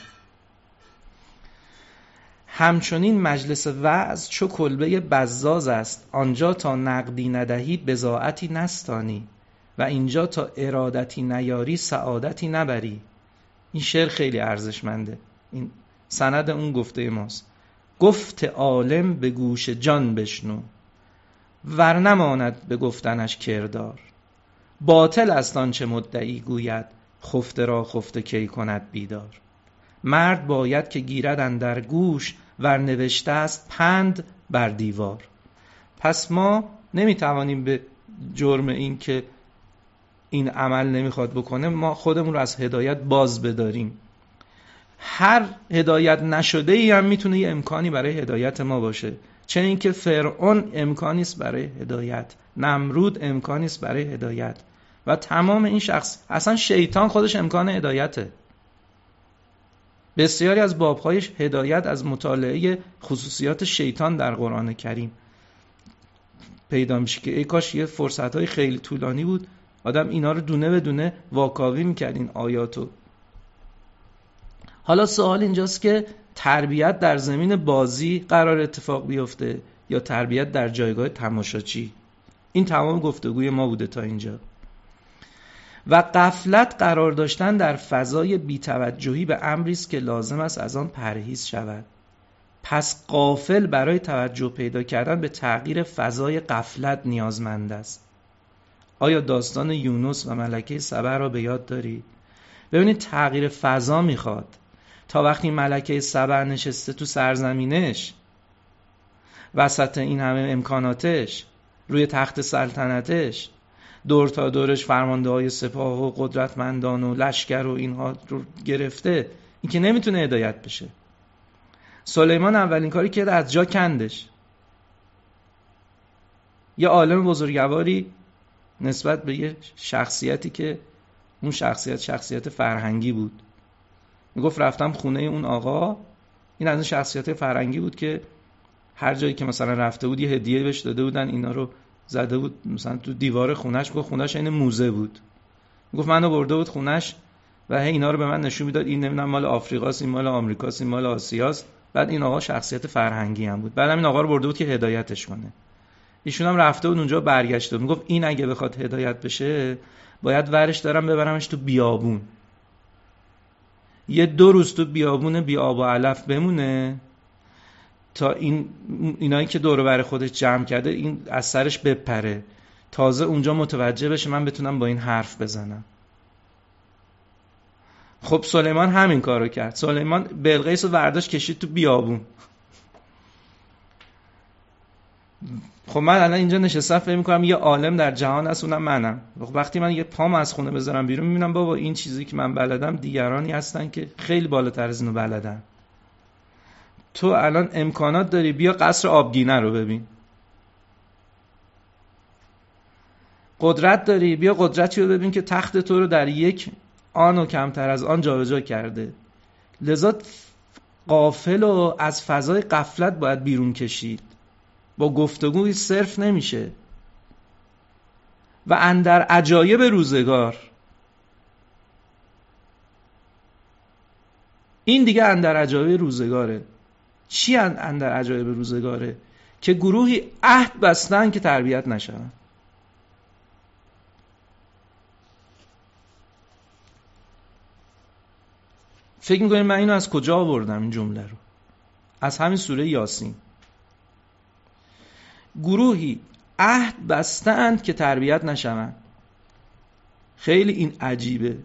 Speaker 1: همچنین مجلس وعظ چو کلبه بزاز است آنجا تا نقدی ندهی بزاعتی نستانی و اینجا تا ارادتی نیاری سعادتی نبری. این شعر خیلی ارزشمنده. این سند اون گفته ماست. گفت عالم به گوش جان بشنو ور نماند به گفتنش کردار. باطل است آنچه مدعی گوید خفته را خفته کی کند بیدار. مرد باید که گیرد در گوش ور نوشته است پند بر دیوار. پس ما نمی‌توانیم به جرم این که این عمل نمی‌خواد بکنه ما خودمون رو از هدایت باز بداریم. هر هدایت نشده ای هم می‌تونه یه امکانی برای هدایت ما باشه. چه اینکه فرعون امکانی است برای هدایت نمرود امکانی است برای هدایت. و تمام این شخص اصلا شیطان خودش امکان هدایته. بسیاری از بابهای هدایت از مطالعه خصوصیات شیطان در قرآن کریم. پیدا میشه که ای کاش یه فرصت های خیلی طولانی بود. آدم اینا رو دونه به دونه واکاوی می‌کرد این آیاتو. حالا سوال اینجاست که تربیت در زمین بازی قرار اتفاق بیفته یا تربیت در جایگاه تماشاچی؟ این تمام گفتگوی ما بوده تا اینجا. و قفلت قرار داشتن در فضای بیتوجهی به امری است که لازم است از آن پرهیز شود. پس قافل برای توجه پیدا کردن به تغییر فضای قفلت نیازمند است. آیا داستان یونس و ملکه سبع را به یاد داری؟ ببینید تغییر فضا می‌خواد. تا وقتی ملکه سبع نشسته تو سرزمینش وسط این همه امکاناتش روی تخت سلطنتش دور تا دورش فرمانده های سپاه و قدرتمندان و لشکر و اینها رو گرفته این که نمی‌تونه هدایت بشه. سلیمان اولین کاری که از جا کندش. یه عالم بزرگواری نسبت به یه شخصیتی که اون شخصیت شخصیت فرهنگی بود. می‌گفت رفتم خونه اون آقا این از اون شخصیت فرهنگی بود که هر جایی که مثلا رفته بود یه هدیه بهش داده بودن اینا رو زده بود. مثلا تو دیوار خونش گفت خونش این موزه بود. گفت منو برده بود خونش و هی اینا رو به من نشون می‌داد. این نمی‌دونم مال آفریقاست این مال آمریکاست این مال آسیاست. بعد این آقا شخصیت فرهنگی هم بود. بعد این آقا رو برده بود که هدایتش کنه. ایشون هم رفته بود اونجا برگشته می‌گفت این اگه بخواد هدایت بشه باید ورش دارم ببرمش تو بیابون. یه دو روز تو بیابون بی آب و علف بمونه تا این اینایی که دور بر خودش جمع کرده این از سرش بپره. تازه اونجا متوجه بشه من بتونم با این حرف بزنم. خب سلیمان همین کارو کرد. سلیمان بلقیس رو ورداش کشید تو بیابون. خب من الان اینجا نشستم فکر می‌کنم یه عالم در جهان هست اونم منم. خب وقتی من یه پام از خونه بذارم بیرون می‌بینم بابا این چیزی که من بلدم دیگرانی هستن که خیلی بالاتر از اینو بلدن. تو الان امکانات داری بیا قصر آبگینه رو ببین. قدرت داری بیا قدرتی رو ببین که تخت تو رو در یک آن و کمتر از آن جابجا کرده. لذا قافل و از فضای قفلت باید بیرون کشید. با گفتگوی صرف نمیشه. و اندر عجایب روزگار. این دیگه اندر عجایب روزگاره. چی اندر عجایب روزگاره؟ که گروهی عهد بستن که تربیت نشون فکر می‌کنید من اینو از کجا آوردم این جمله رو؟ از همین سوره یاسین. گروهی عهد بستند که تربیت نشوند خیلی این عجیبه.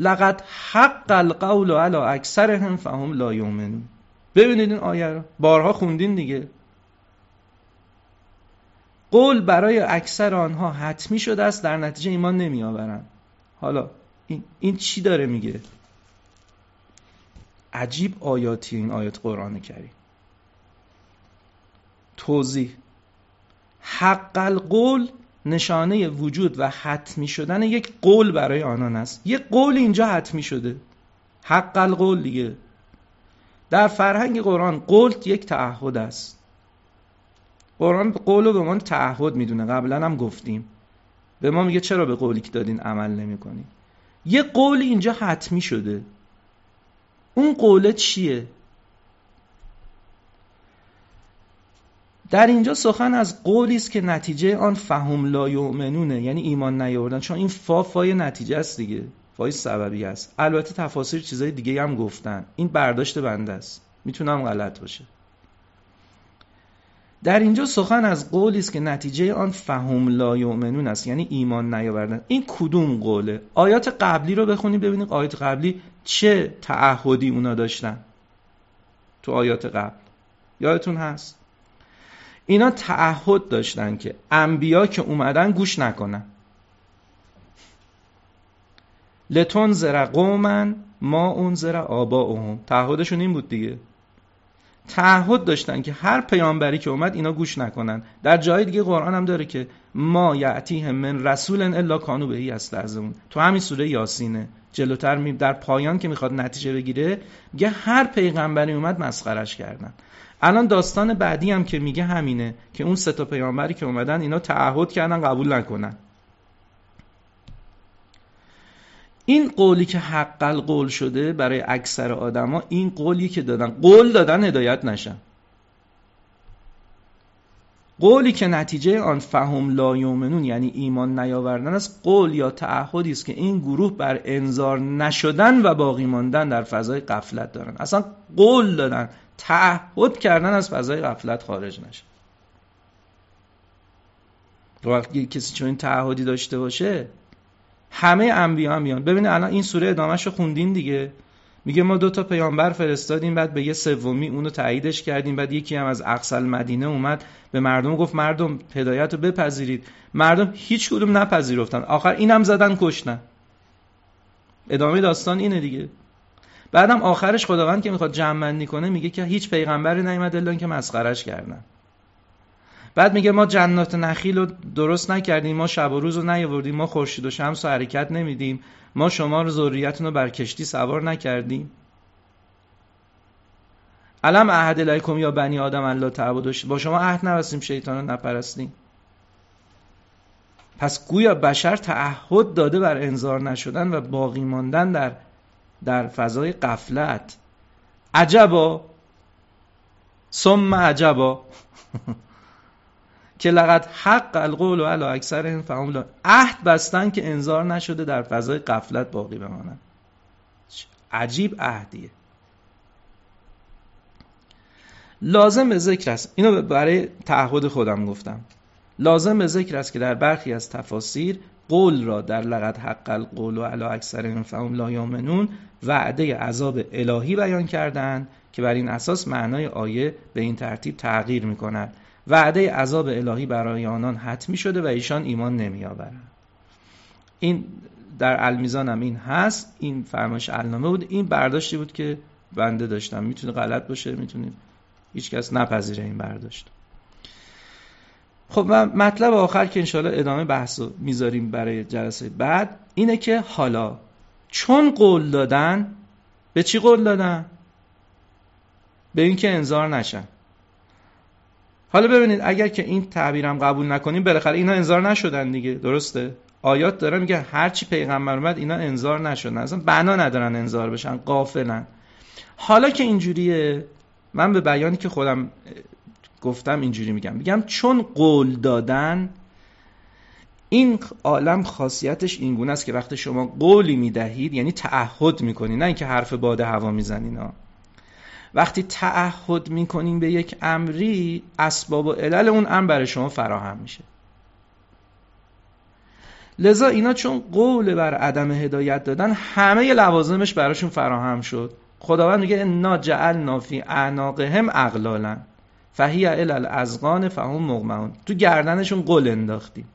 Speaker 1: لقد حق القول علی اکثرهم فهم لا یؤمنون. ببینید این آیه رو. بارها خوندین دیگه. قول برای اکثر آنها حتمی شده است در نتیجه ایمان نمی آورند حالا این, این چی داره میگه؟ عجیب آیاتی این آیات قرآن کریم. توضیح. حق القول نشانه وجود و حتمی شدن یک قول برای آنان است. یک قول اینجا حتمی شده. حق القول دیگه. در فرهنگ قرآن قول یک تعهد است. قرآن قول رو به عنوان تعهد می‌دونه. قبلا هم گفتیم. به ما میگه چرا به قولی که دادین عمل نمی‌کنین یه قول اینجا حتمی شده. اون قوله چیه؟ در اینجا سخن از قولی است که نتیجه آن فهم لا یؤمنونه یعنی ایمان نیاوردن. چون این فا فای نتیجه است دیگه فای سببی است. البته تفاسیر چیزای دیگه هم گفتن. این برداشت بنده است. می‌تونم غلط باشه. در اینجا سخن از قولی است که نتیجه آن فهم لا یؤمنون است یعنی ایمان نیاوردن. این کدوم قوله؟ آیات قبلی رو بخونید ببینید آیات قبلی چه تعهدی اونا داشتن تو آیات قبل. یادتون هست؟ اینا تعهد داشتن که انبیا که اومدن گوش نکنن. لتون زر قومن ما اون زر آبا تعهدشون این بود دیگه. تعهد داشتن که هر پیامبری که اومد اینا گوش نکنن. در جای دیگه قرآن هم داره که ما یعتیهم من رسول الا کانو بهی اون تو همین سوره یاسینه. جلوتر می در پایان که می‌خواد نتیجه بگیره میگه هر پیغمبری اومد مسخرش کردن. الان داستان بعدی هم که میگه همینه که اون سه تا پیامبری که اومدن اینا تعهد کردن قبول نکنن. این قولی که حق القول شده برای اکثر آدما این قولی که دادن قول دادن هدایت نشن. قولی که نتیجه آن فهم لا یومنون یعنی ایمان نیاوردن است قول یا تعهدی است که این گروه بر انظار نشدن و باقی ماندن در فضای قفلت دارن. اصلا قول دادن تعهد کردن از فضای قفلت خارج نشه. وقتی کسی چون این تعهدی داشته باشه همه انبیا هم میان. ببینید الان این سوره ادامهش رو خوندین دیگه. میگه ما دو تا پیامبر فرستادیم بعد به یه سومی اونو تاییدش کردیم بعد یکی هم از اقصال مدینه اومد به مردم گفت مردم هدایت رو بپذیرید. مردم هیچ کدوم نپذیرفتن. آخر اینم زدن کشتن. ادامه داستان اینه دیگه. بعدم آخرش خداوند که می‌خواد جمع کنه میگه که هیچ پیغمبری نیومد الا که مسخرش کردن. بعد میگه ما جنات نخیل رو درست نکردیم ما شب و روز رو نیاوردیم ما خورشید و شمس رو حرکت نمیدیم ما شما رو ذریتون رو بر کشتی سوار نکردیم. علم عهد الیکم یا بنی آدم الله تعبدوا با شما عهد نبستیم شیطان رو نپرستیم. پس گویا بشر تعهد داده بر انظار نشدن و باقی ماندن در در فضای قفلت عجبا. ثم عجبا. که لقد حق القول و علا اکثر فهم عهد بستن که انظار نشده در فضای قفلت باقی بمانن عجیب عهدیه. لازم به ذکر است. اینو برای تعهد خودم گفتم. لازم به ذکر است که در برخی از تفاسیر قول را در لقد حق القول و علا اکثر فهم لا یامنون وعده عذاب الهی بیان کردند که بر این اساس معنای آیه به این ترتیب تغییر می کند وعده عذاب الهی برای آنان حتمی شده و ایشان ایمان نمی آورند این در المیزان هم این هست این فرمایش علنامه بود این برداشتی بود که بنده داشتم. می‌تونه غلط باشه می‌تونه هیچکس نپذیره این برداشت. خب مطلب آخر که انشاءالله ادامه بحث رو می‌ذاریم برای جلسه بعد اینه که حالا چون قول دادن به چی قول دادن؟ به اینکه انذار نشن. حالا ببینید اگر که این تعبیرم قبول نکنیم بالاخره اینا انذار نشدن دیگه درسته؟ آیات داره میگه هرچی پیغمبر اومد اینا انذار نشدن. اصلا بنا ندارن انذار بشن قافلن حالا که اینجوریه من به بیانی که خودم گفتم اینجوری میگم. میگم چون قول دادن این عالم خاصیتش اینگونه است که وقتی شما قولی می‌دهید یعنی تعهد می‌کنید نه اینکه حرف باد هوا می‌زنین ها. وقتی تعهد می‌کنین به یک امری اسباب و علل اون امر برای شما فراهم میشه. لذا اینا چون قول بر عدم هدایت دادن همه لوازمش براشون فراهم شد. خداوند میگه انا جعلنا فی اعناقهم اغلالا فهی ال الازغان فهم مغمون تو گردنشون قول انداختیم.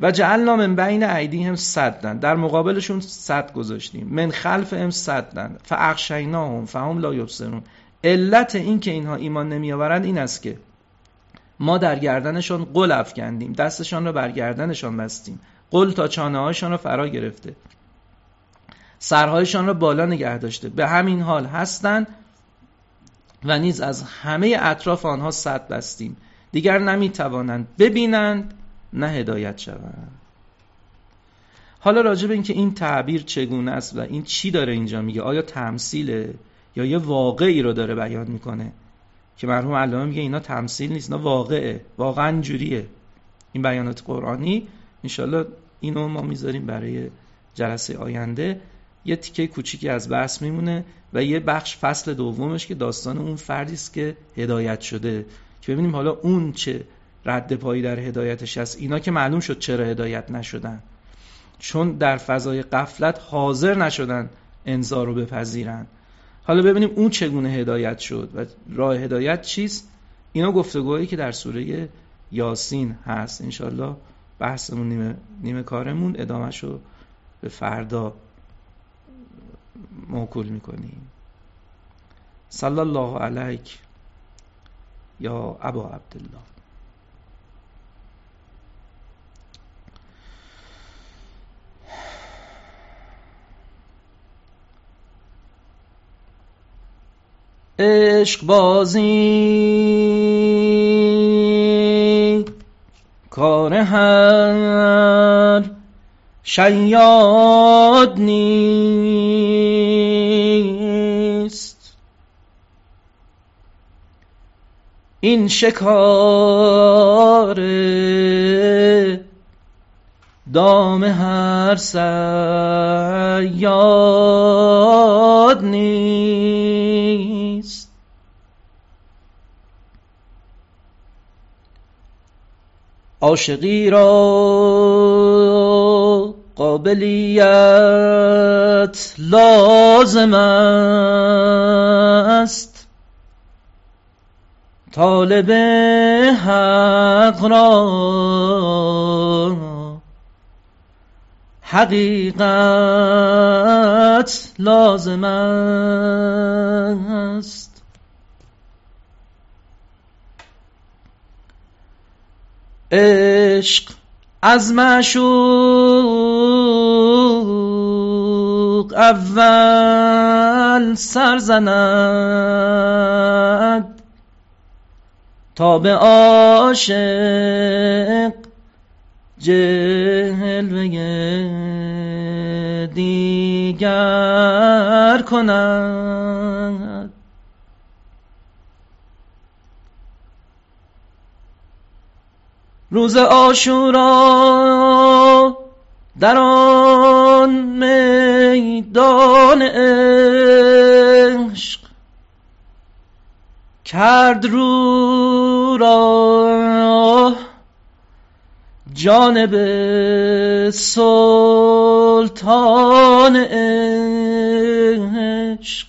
Speaker 1: و جعلنا من بین هم صدن. در مقابلشون صد گذاشتیم. من خلف هم صدن. فاغشیناهم فهم لا یبصرون. علت این که اینها ایمان نمیآورند این است که ما در گردنشان قل افکندیم. دستشان را بر گردنشان بستیم. قل تا چانه هاشان را فرا گرفته. سرهایشان را بالا نگه داشته. به همین حال هستند و نیز از همه اطراف آنها صد بستیم. دیگر نمی‌توانند ببینند نه هدایت شوند. حالا راجع به اینکه این تعبیر چگونه است و این چی داره اینجا میگه آیا تمثیله یا یه واقعی رو داره بیان می‌کنه؟ که مرحوم علامه میگه اینا تمثیل نیست اینا واقعه واقعا جوریه. این بیانات قرآنی انشالله اینو ما می‌ذاریم برای جلسه آینده. یه تیکه کوچیکی از بحث میمونه و یه بخش فصل دومش که داستان اون فردی است که هدایت شده که ببینیم حالا اون چه رد پایی در هدایتش هست. اینا که معلوم شد چرا هدایت نشدن. چون در فضای قفلت حاضر نشدن انذار رو بپذیرن. حالا ببینیم اون چگونه هدایت شد و راه هدایت چیست؟ اینا گفتگوهایی که در سوره یاسین هست. انشالله بحثمون نیمه, نیمه کارمون ادامهش رو به فردا موکول می‌کنیم صلی الله علیک یا ابا عبدالله. عشق بازی. کار هر شیاد نیست. این شکار دام هر سیاد نیست. عاشقی را قابلیت لازم است. طالب حق را حقیقت لازم است. عشق از معشوق اول سرزند تا به عاشق جلوه دیگر کند. روز آشورا در آن میدان عشق کرد رو را جانب سلطان عشق.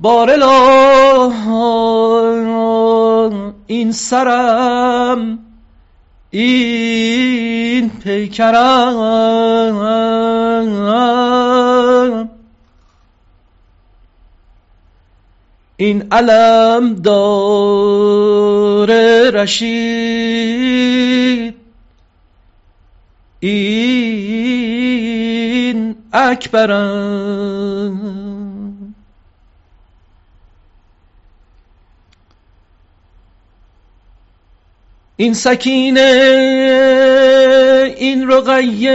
Speaker 1: بارلا این سرم این پیکرم. این علم دار رشید. این اکبرم. این سکینه این رقیه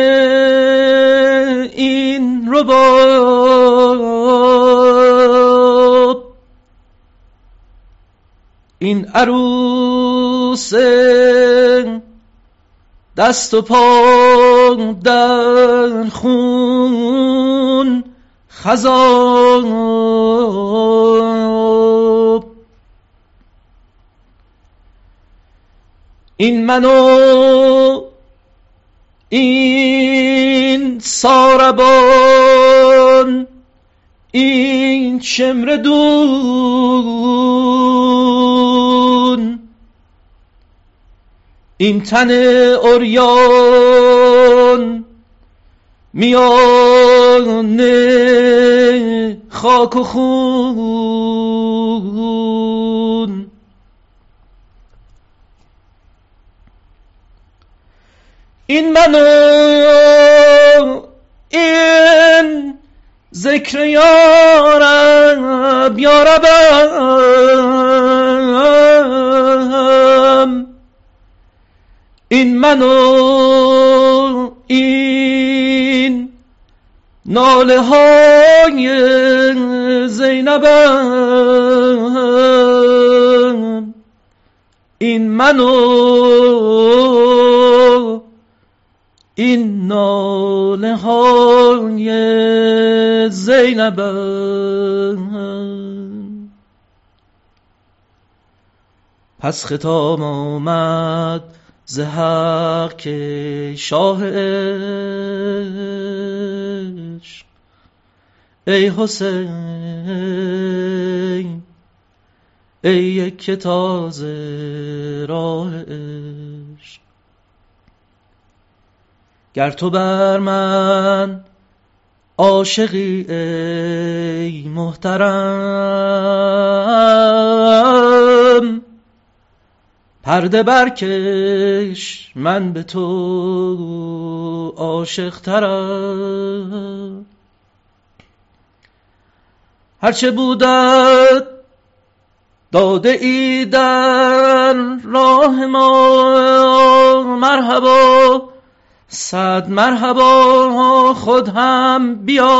Speaker 1: این رباب این عروس دست و پا در خون خذاب این منو این ساربان این شمر دون. این تن اوریان میان خاک و خون. این منو این ذکر یارب یاربم این منو این ناله های زینبم. این منو این ناله های زینب پس خطاب آمد زهق که شاه عشق. ای حسین ای یک تازه راه عشق گر تو بر من عاشقی ای محترم پرده برکش من به تو عاشق ترم هرچه بودت داده ای در راه ما مرحبا. صد مرحبا خود هم بیا.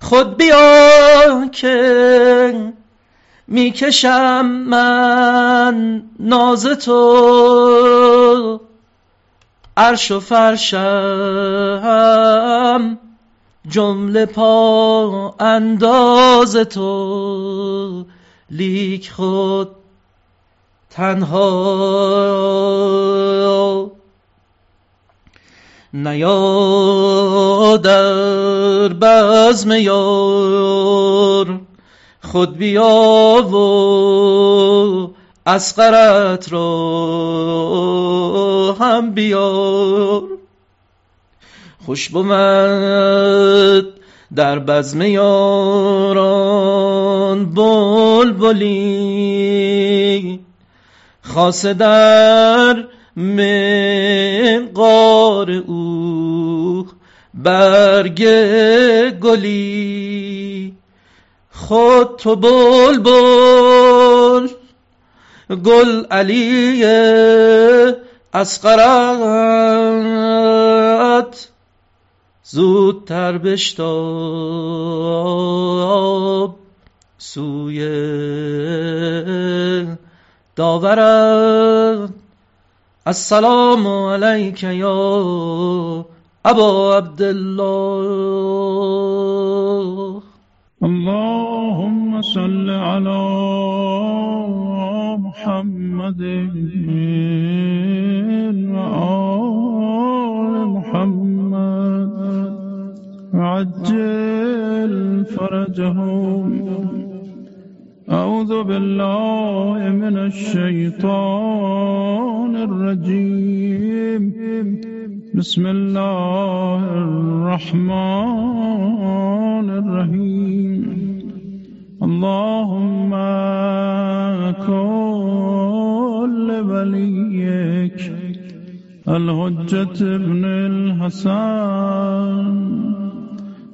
Speaker 1: خود بیا که می‌کشم من ناز تو. عرش و فرشم جمله پا انداز تو. لیک خود تنها. نیا در بزم یار. خود بیا و اسقرت را هم بیار. خوش بود در بزم یاران بلبلی. خاصه در منقار او. برگ گلی. خود تو بلبل گل علی اسقرت زودتر بشتاب سوی داورت السلام علیک یا ابا عبدالله.
Speaker 2: اللهم صل على محمد وآل محمد. عجل فرجهم. أعوذ بالله من الشيطان الرجيم. بسم الله الرحمن الرحيم. اللهم كل وليك الحجة ابن الحسن.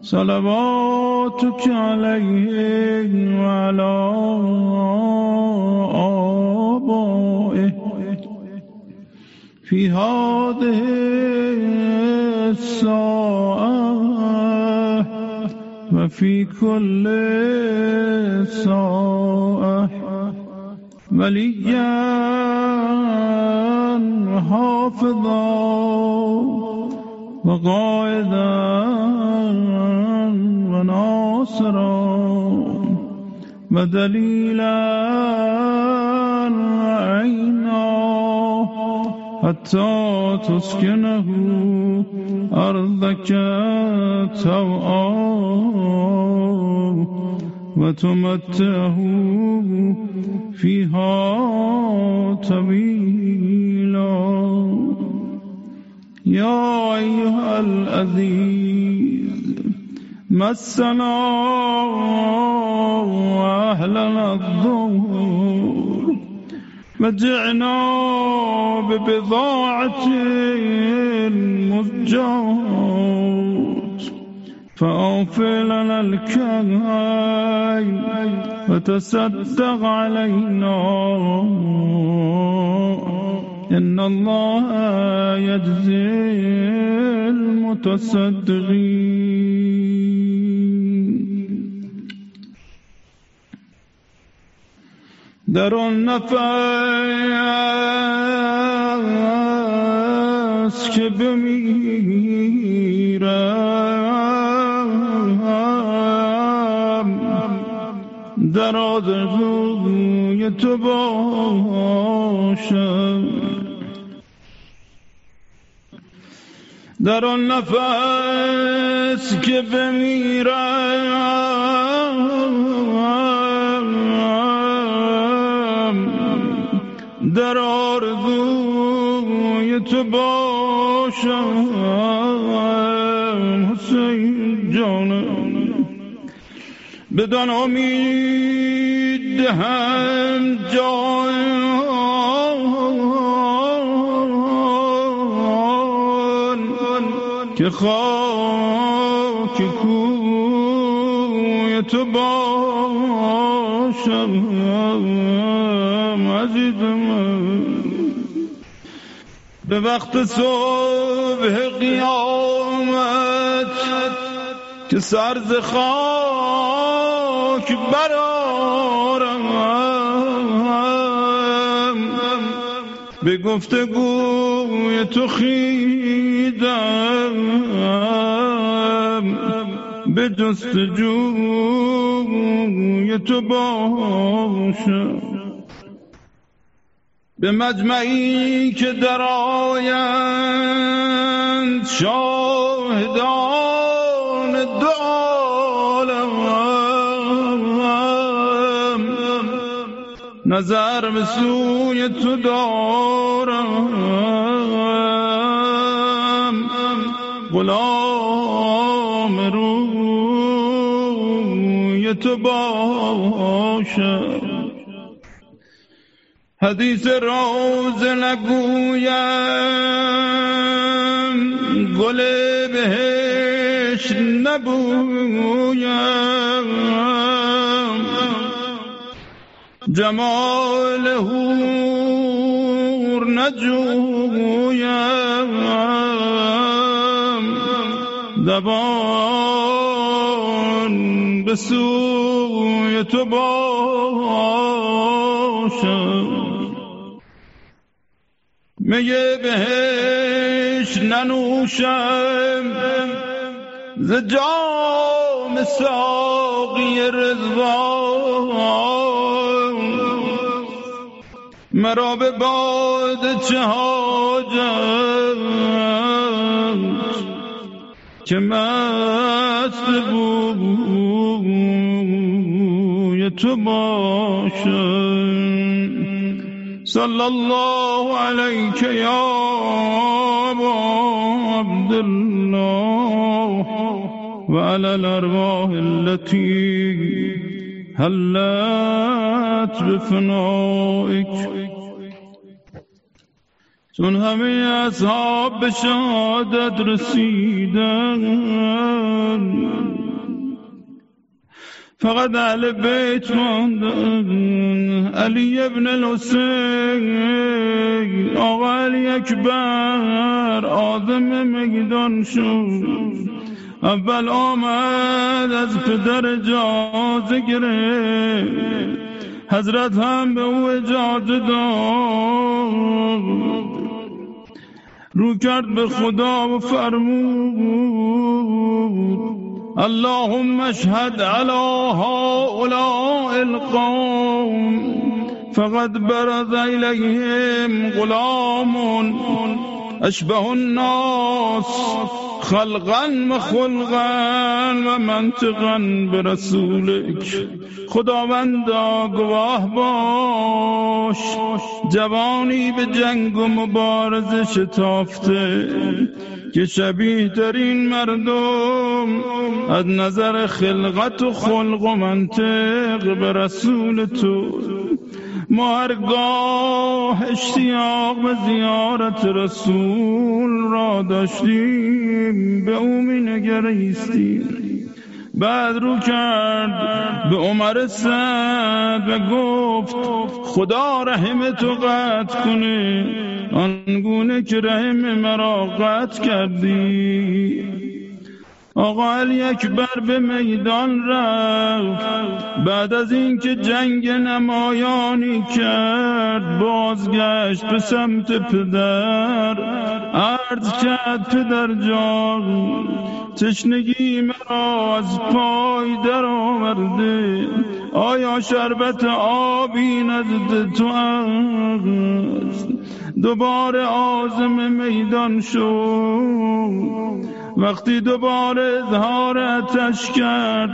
Speaker 2: صلواتك عليه وعلى آبائه. في هذه وفي كل ساعة. وليا وحافظا وقائدا وناصرا. ودليلا وعينا حتى تسكنه أرضك توعا وتمتعه فيها طويلا. يا أيها العزيز مسنا وأهلنا الظهور وجعنا ببضاعة مزجات فأوفي لنا الكيل وتصدق علينا. إن الله يجزي المتصدقين. در آن نفس که بمیرم در آرزوی تو باشم. در آن نفس که بمیرم در آرزوی تو باشم حسین جانم بدان امید هم جان که خاک کوی تو باشم. عزیز من به وقت صبح قیامت که سرز خاک برارم به گفتگوی تو خیدم. به جستجوی تو باشم. به مجمعی که در آیند شاهدان دو عالم. نظر به سوی تو دارم. غلام روی تو باشم. حدیث روز نگویم گل بهش نبویم. جمال هور نجویم. دبان به سوی تو میه بهش ننوشم ز جام ساقی رضوان. مرا به باد چه که مست بوی تو باشم. صلى الله عليك يا أبا عبد الله وعلى الأرواح التي هلت بفنائك چون همه اصحاب به شهادت رسیدن فقط اهل بیت ماندن. علی ابن الحسین آقا علی اکبر آدم میدان شد. اول آمد از پدر اجازه گرفت. حضرت هم به او اجازه داد. رو کرد به خدا و فرمود اللهم اشهد على هؤلاء القوم فقد برز إليهم غلام أشبه الناس خلقا و خلقا و منطقا خداوندا گواه باش. جوانی به جنگ و مبارزه شتافته. که شبیه ترین مردم از نظر خلقت و خلق و منطق به رسول تو. ما هرگاه اشتیاق به زیارت رسول را داشتیم به او می نگریستیم بعد رو کرد به عمر سعد و گفت خدا رحم تو قطع کنه آنگونه که رحم مرا قطع کردی. آقا علی اکبر به میدان رفت. بعد از اینکه جنگ نمایانی کرد بازگشت به سمت پدر. عرض کرد پدر جان تشنگی مرا از پای در آورده آیا شربت آبی نزد تو است دوباره آزم میدان شد. وقتی دوباره اظهار اتش کرد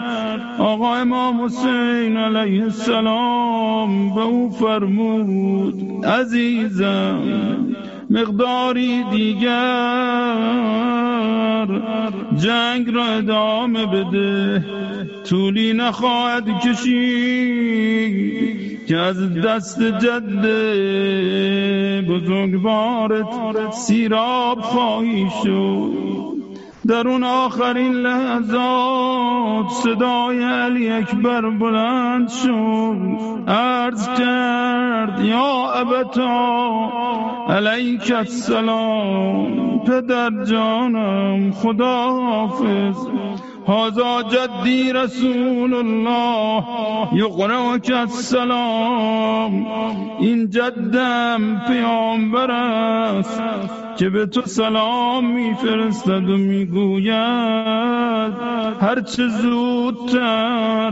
Speaker 2: آقا امام حسین علیه السلام به او فرمود عزیزم مقداری دیگر جنگ را ادامه بده. طولی نخواهد کشید که از دست جد بزرگوارت سیراب خواهی شد. در اون آخرین لحظات صدای علی اکبر بلند شد عرض کرد یا ابتا علیک السلام پدر جانم خدا حافظ هذا جدی رسول الله. یقرأک السلام. این جدم پیامبر است. که به تو سلام میفرستد و می‌گوید هرچه زودتر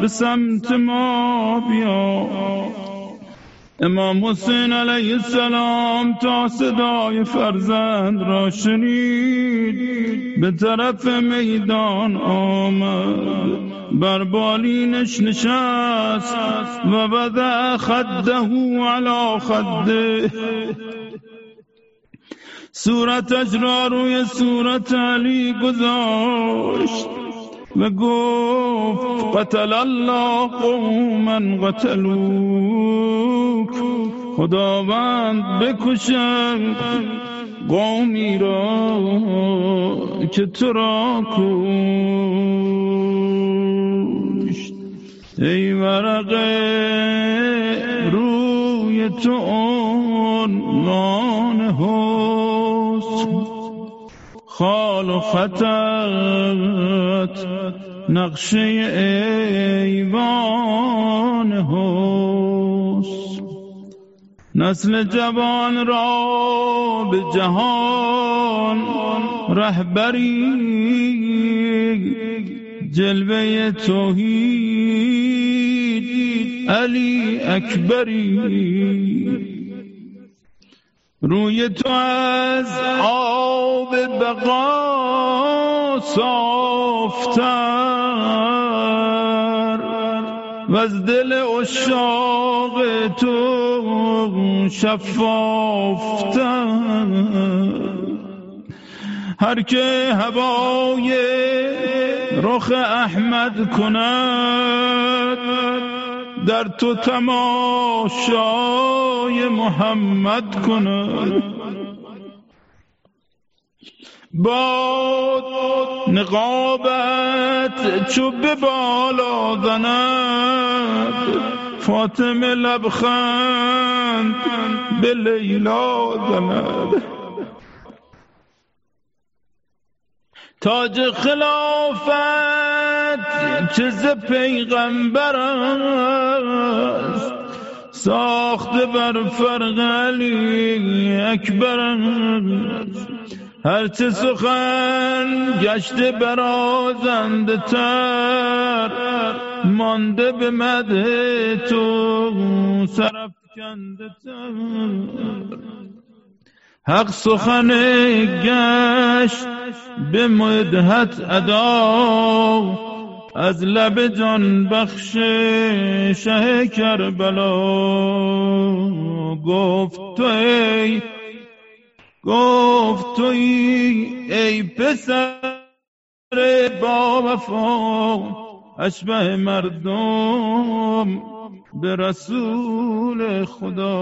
Speaker 2: به سمت ما بیا. امام حسین علیه السلام تا صدای فرزند را شنید. به طرف میدان آمد. بر بالینش نشست و بده خده علی خده. صورتش را روی صورت علی گذاشت. و قتل الله قوما قتلوک. خداوند بکشند قومی را که تو را کشت. ای ورقه روی تو عنوان حسن. خال و خطت نقشه ایوان حسن. نسل جوان را به جهان رهبری جلوه توحید علی اکبری. روی تو از آب بقا صافتر و از دل اشاق تو شفافتر. هر که هوای رخ احمد کند در تو تماشای محمد کند باد نقابت چو به بالا زند فاطمه لبخند به لیلا زند. تاج خلافت چیز پیغمبر است. ساخته بر فرق علی اکبر هرچه سخن گشته برازنده تر مانده به مده تو سرف کنده تر. حق سخن گشت به مدهت ادا از لب جان بخش شه کربلا. گفت تو ای گفت تو ای, ای پسر با وفا اشبه مردم به رسول خدا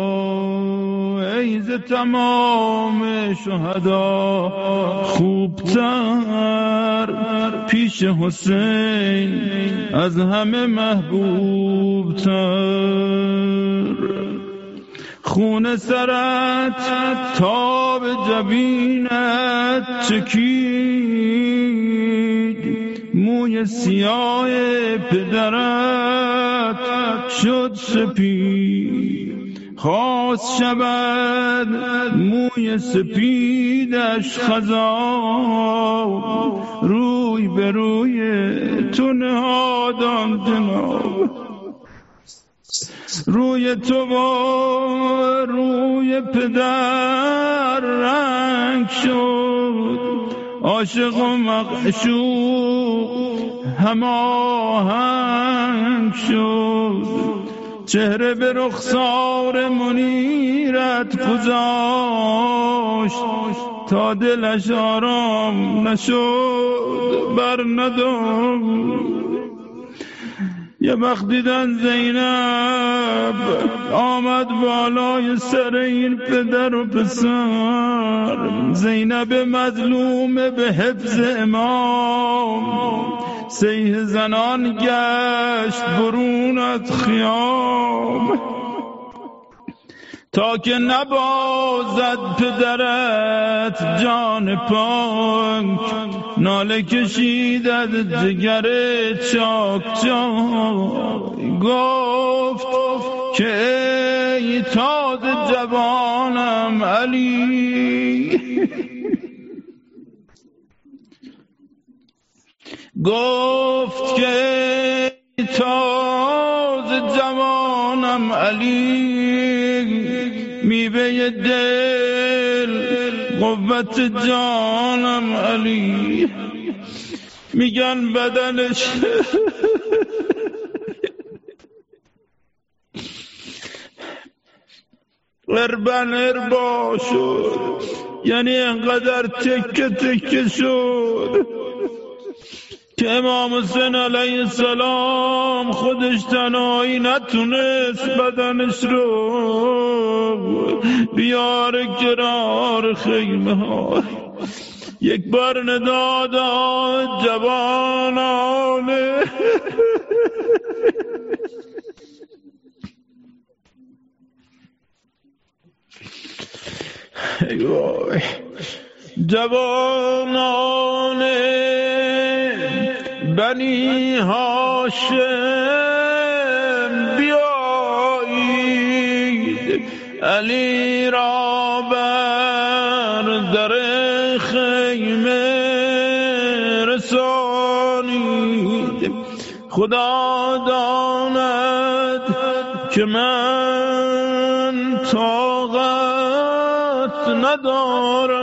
Speaker 2: ایز تمام شهدا. خوبتر پیش حسین از همه محبوب تر خون سرت تاب جبینت چکید؟ موی سیاه پدرت شد سپید. خواست شود موی سپیدش خزا روی به روی تو نهادان جناب. روی تو با روی پدر رنگ شد. عاشق و مقشوق هماهنگ شد. چهره به رخسار منیرت گذاشت. تا دلش آرام نشد بر نداشت یه وقت دیدن زینب آمد بالای سر این پدر و پسر. زینب مظلوم به حفظ امام. سیه زنان گشت برون از خیام. تا که نبازد پدرت جان پاک ناله کشید از جگر چاک چاک. گفت که ای تاز جوانم علی. گفت که تاز جوانم علی. میوه دل قوت جانم علی. میگن بدنش. اربن اربا شد یعنی انقدر تکه تکه شد. که امام حسین علیه السلام خودش تنهایی نتونست بدنش رو بیار کرار خیمه ها. یک بار ندادا جوانانه جوانانه بنی هاشم بیایید. علی را بر در خیمه رسانید. خدا داند که من طاقت ندارم.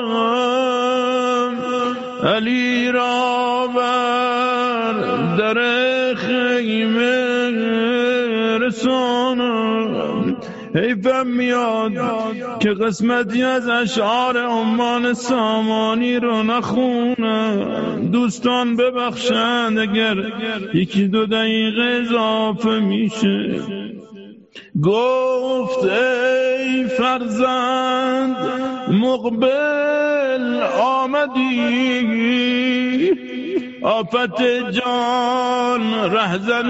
Speaker 2: علی را بر در خیمه رسانم حیفم میاد که قسمتی از اشعار عمان سامانی رو نخونم. دوستان ببخشند اگر یکی دو دقیقه اضافه میشه. گفت ای فرزند مقبل آمدی؟ آفت جان رهزن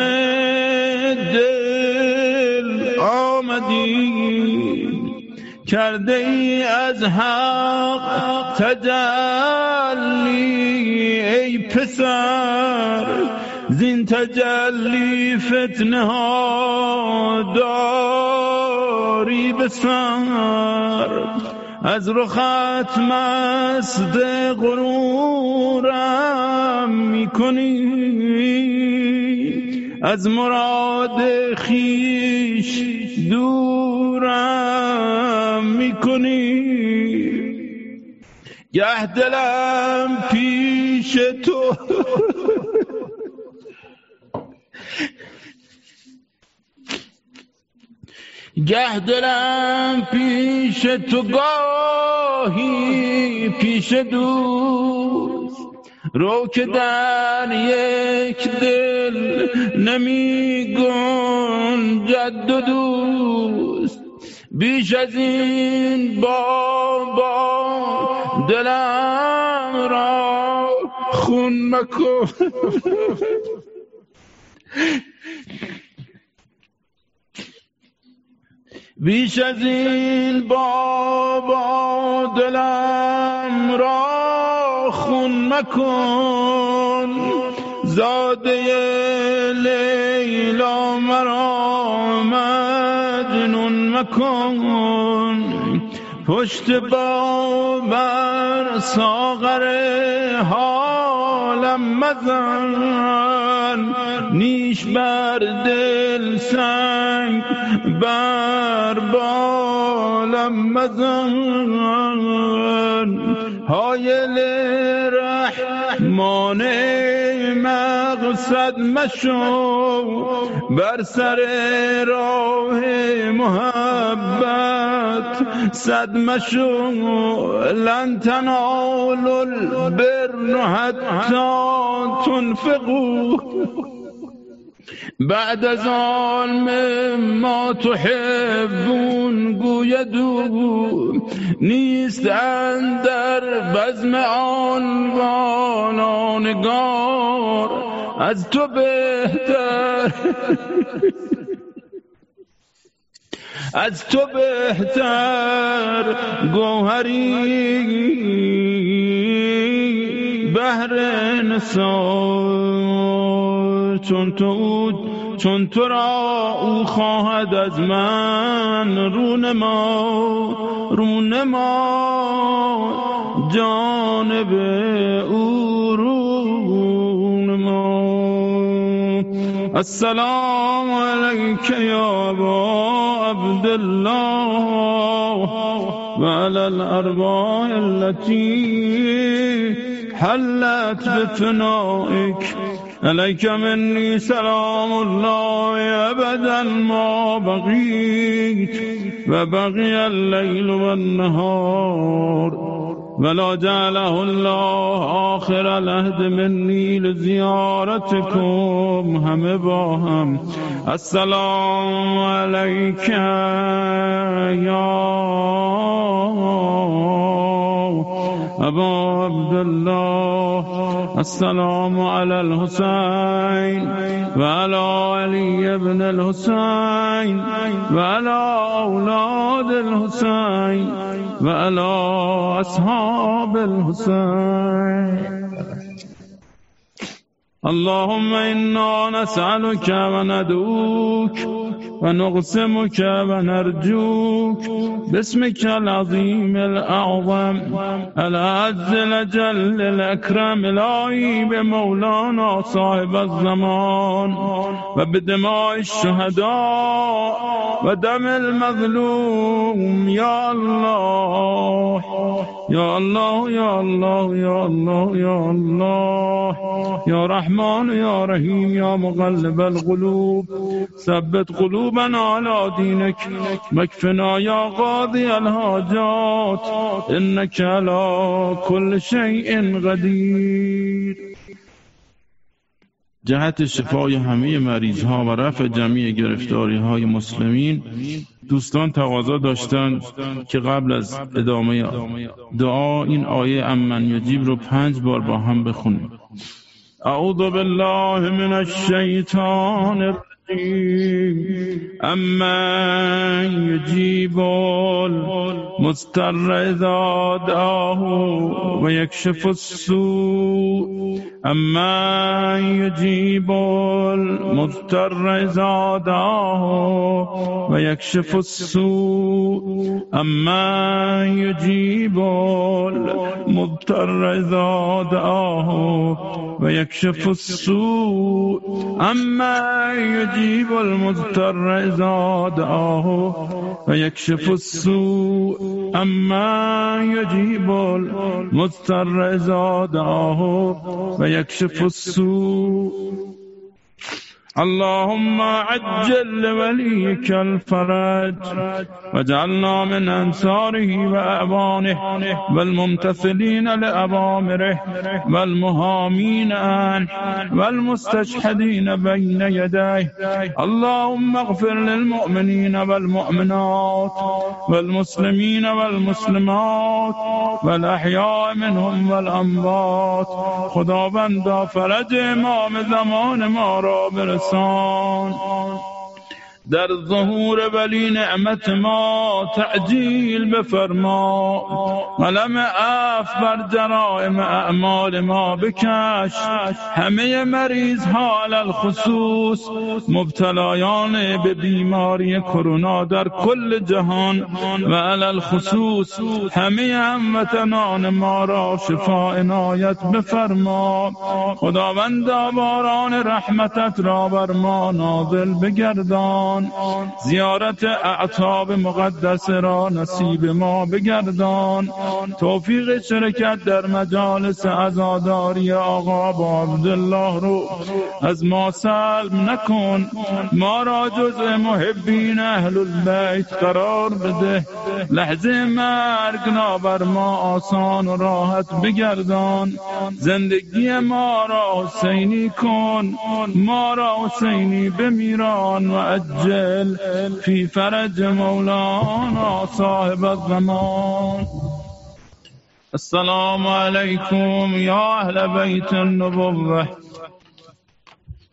Speaker 2: دل آمدی؟ کرده ای از حق تجلی ای پسر زین تجلی فتنه ها داری بسر. از رخت مست غرورم می‌کنی. از مراد خیش دورم می‌کنی. گه دلم پیش تو. گه دلم پیش تو گاهی پیش دوست. رو که در یک دل نمی گنجد دو دوست. بیش از این بابا دلم را خون مکن. بیش از این بابا دلم را خون مکن. زاده لیلا مرا مجنون مکن. پشت با بر ساغر حالم مزن نیش بر دل سنگ بر بالم مزن. حایل رحمان مقصد مشو بر سر راه محبت. صد مشو لن تنالوا البر حتی تنفقوا. بعد از آن ما تحبون گویدو نیست در بزم آن والانگار از تو بهتر. از تو بهتر گوهری بهر نسار چون تو چون تو را او خواهد از من رون ما رون ما جانب او السلام علیک یا ابا عبدالله و علی الأرواح التي حلت بفنائك. عليك مني سلام الله أبدا ما بقيت وبقي الليل والنهار. ولا جعله الله آخر العهد مني لزيارتكم هم. باهم السلام عليك يا أبا عبد الله السلام على الحسين وعلى علي بن الحسين وعلى أولاد الحسين وعلى أصحاب الحسين اللهم إنا نسألك وندعوك ونقسمك ونرجوك باسمك العظيم الأعظم العز الأجل الأكرم الهي بمولانا صاحب الزمان وبدماء الشهداء ودم المظلوم يا الله يا الله يا الله يا الله يا الله يا رحمن يا رحيم يا مقلب القلوب ثبت قلوبنا على دينك مكفنا يا قاضي الحاجات إنك على كل شيء قدير جهت شفای همه مریض ها و رفع جمعی گرفتاری های مسلمین دوستان تقاضا داشتند که قبل از ادامه دعا این آیه امن یجیب رو پنج بار با هم بخونیم. اعوذ بالله من الشیطان أما يجيب المضطر إذا دعاه ويكشف السوء. أما يجيب المضطر إذا دعاه ويكشف السوء. أما يجيب المضطر إذا دعاه ويكشف السوء. أما يجيب یجیب المضطر اذا دعاه و یکشف السوء اما يجيب المضطر اذا دعاه ويكشف السوء اللهم عجل لوليك الفرج وجعلنا من أنصاره وأعوانه والممتثلين لأوامره والمهامين عنه والمستشهدين بين يديه اللهم اغفر للمؤمنين والمؤمنات والمسلمين والمسلمات والأحياء منهم والأموات خداوندا فرج إمام زمان ما را برس انسان در ظهور ولی نعمت ما تعجیل بفرما. قلم اف بر جرائم اعمال ما بکش. همه مریض ها الخصوص مبتلایان به بیماری کرونا در کل جهان و الخصوص همه هموطنان ما را شفا عنایت بفرما. خداوند باران رحمتت را بر ما نازل بگردان. زیارت اعتاب مقدس را نصیب ما بگردان. توفیق شرکت در مجالس ازاداری آقا با عبدالله رو از ما سلب نکن. ما را جزء محبین اهل البیت قرار بده. لحظه مرگ بر ما آسان و راحت بگردان. زندگی ما را حسینی کن. ما را حسینی بمیران و عجل في فرج مولانا صاحب الزمان. السلام عليكم يا أهل بيت النبوة.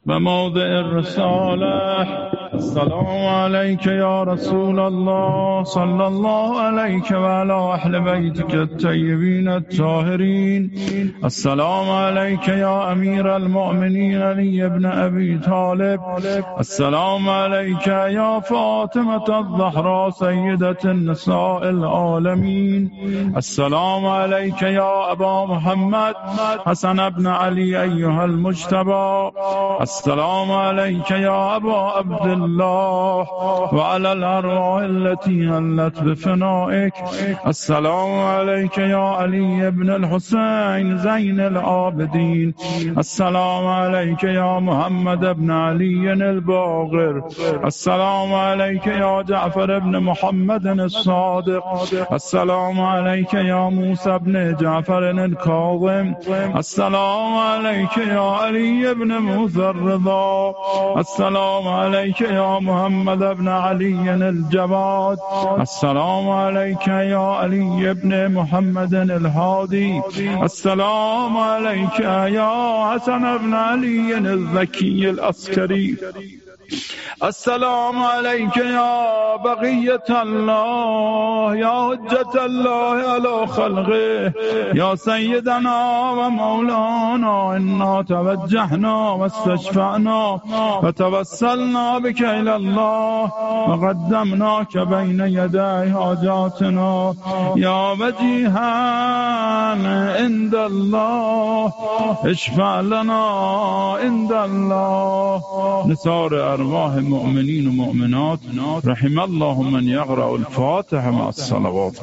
Speaker 2: بموضع الرسالة. السلام عليك يا رسول الله. صلى الله عليك وعلى أهل بيتك الطيبين الطاهرين. السلام عليك يا أمير المؤمنين علي بن أبي طالب. السلام عليك يا فاطمة الزهراء سيدة النساء العالمين. السلام عليك يا أبا محمد حسن بن علي أيها المجتبى. السلام عليك يا أبا عبد الله وعلى الأرواح التي هلت بفنائك السلام عليك يا علي بن الحسين زين العابدين السلام عليك يا محمد بن علي الباغر السلام عليك يا جعفر بن محمد الصادق. السلام عليك يا موسى بن جعفر الكاظم السلام عليك يا علي بن موسى الرضا السلام عليك يا محمد بن علي الجواد السلام عليك يا علي بن محمد الهادي. السلام عليك يا حسن بن علي الذكي العسكري. السلام عليك يا بقية الله يا حجة الله على خلقه يا سيدنا ومولانا إنا توجهنا واستشفعنا وتوسلنا بك إلى الله وقدمناك بين يدي حاجاتنا. يا وجيها عند الله اشفع لنا عند الله. نثار أرواح المؤمنين ومؤمنات رحم الله من يقرأ الفاتحة مع الصلوات.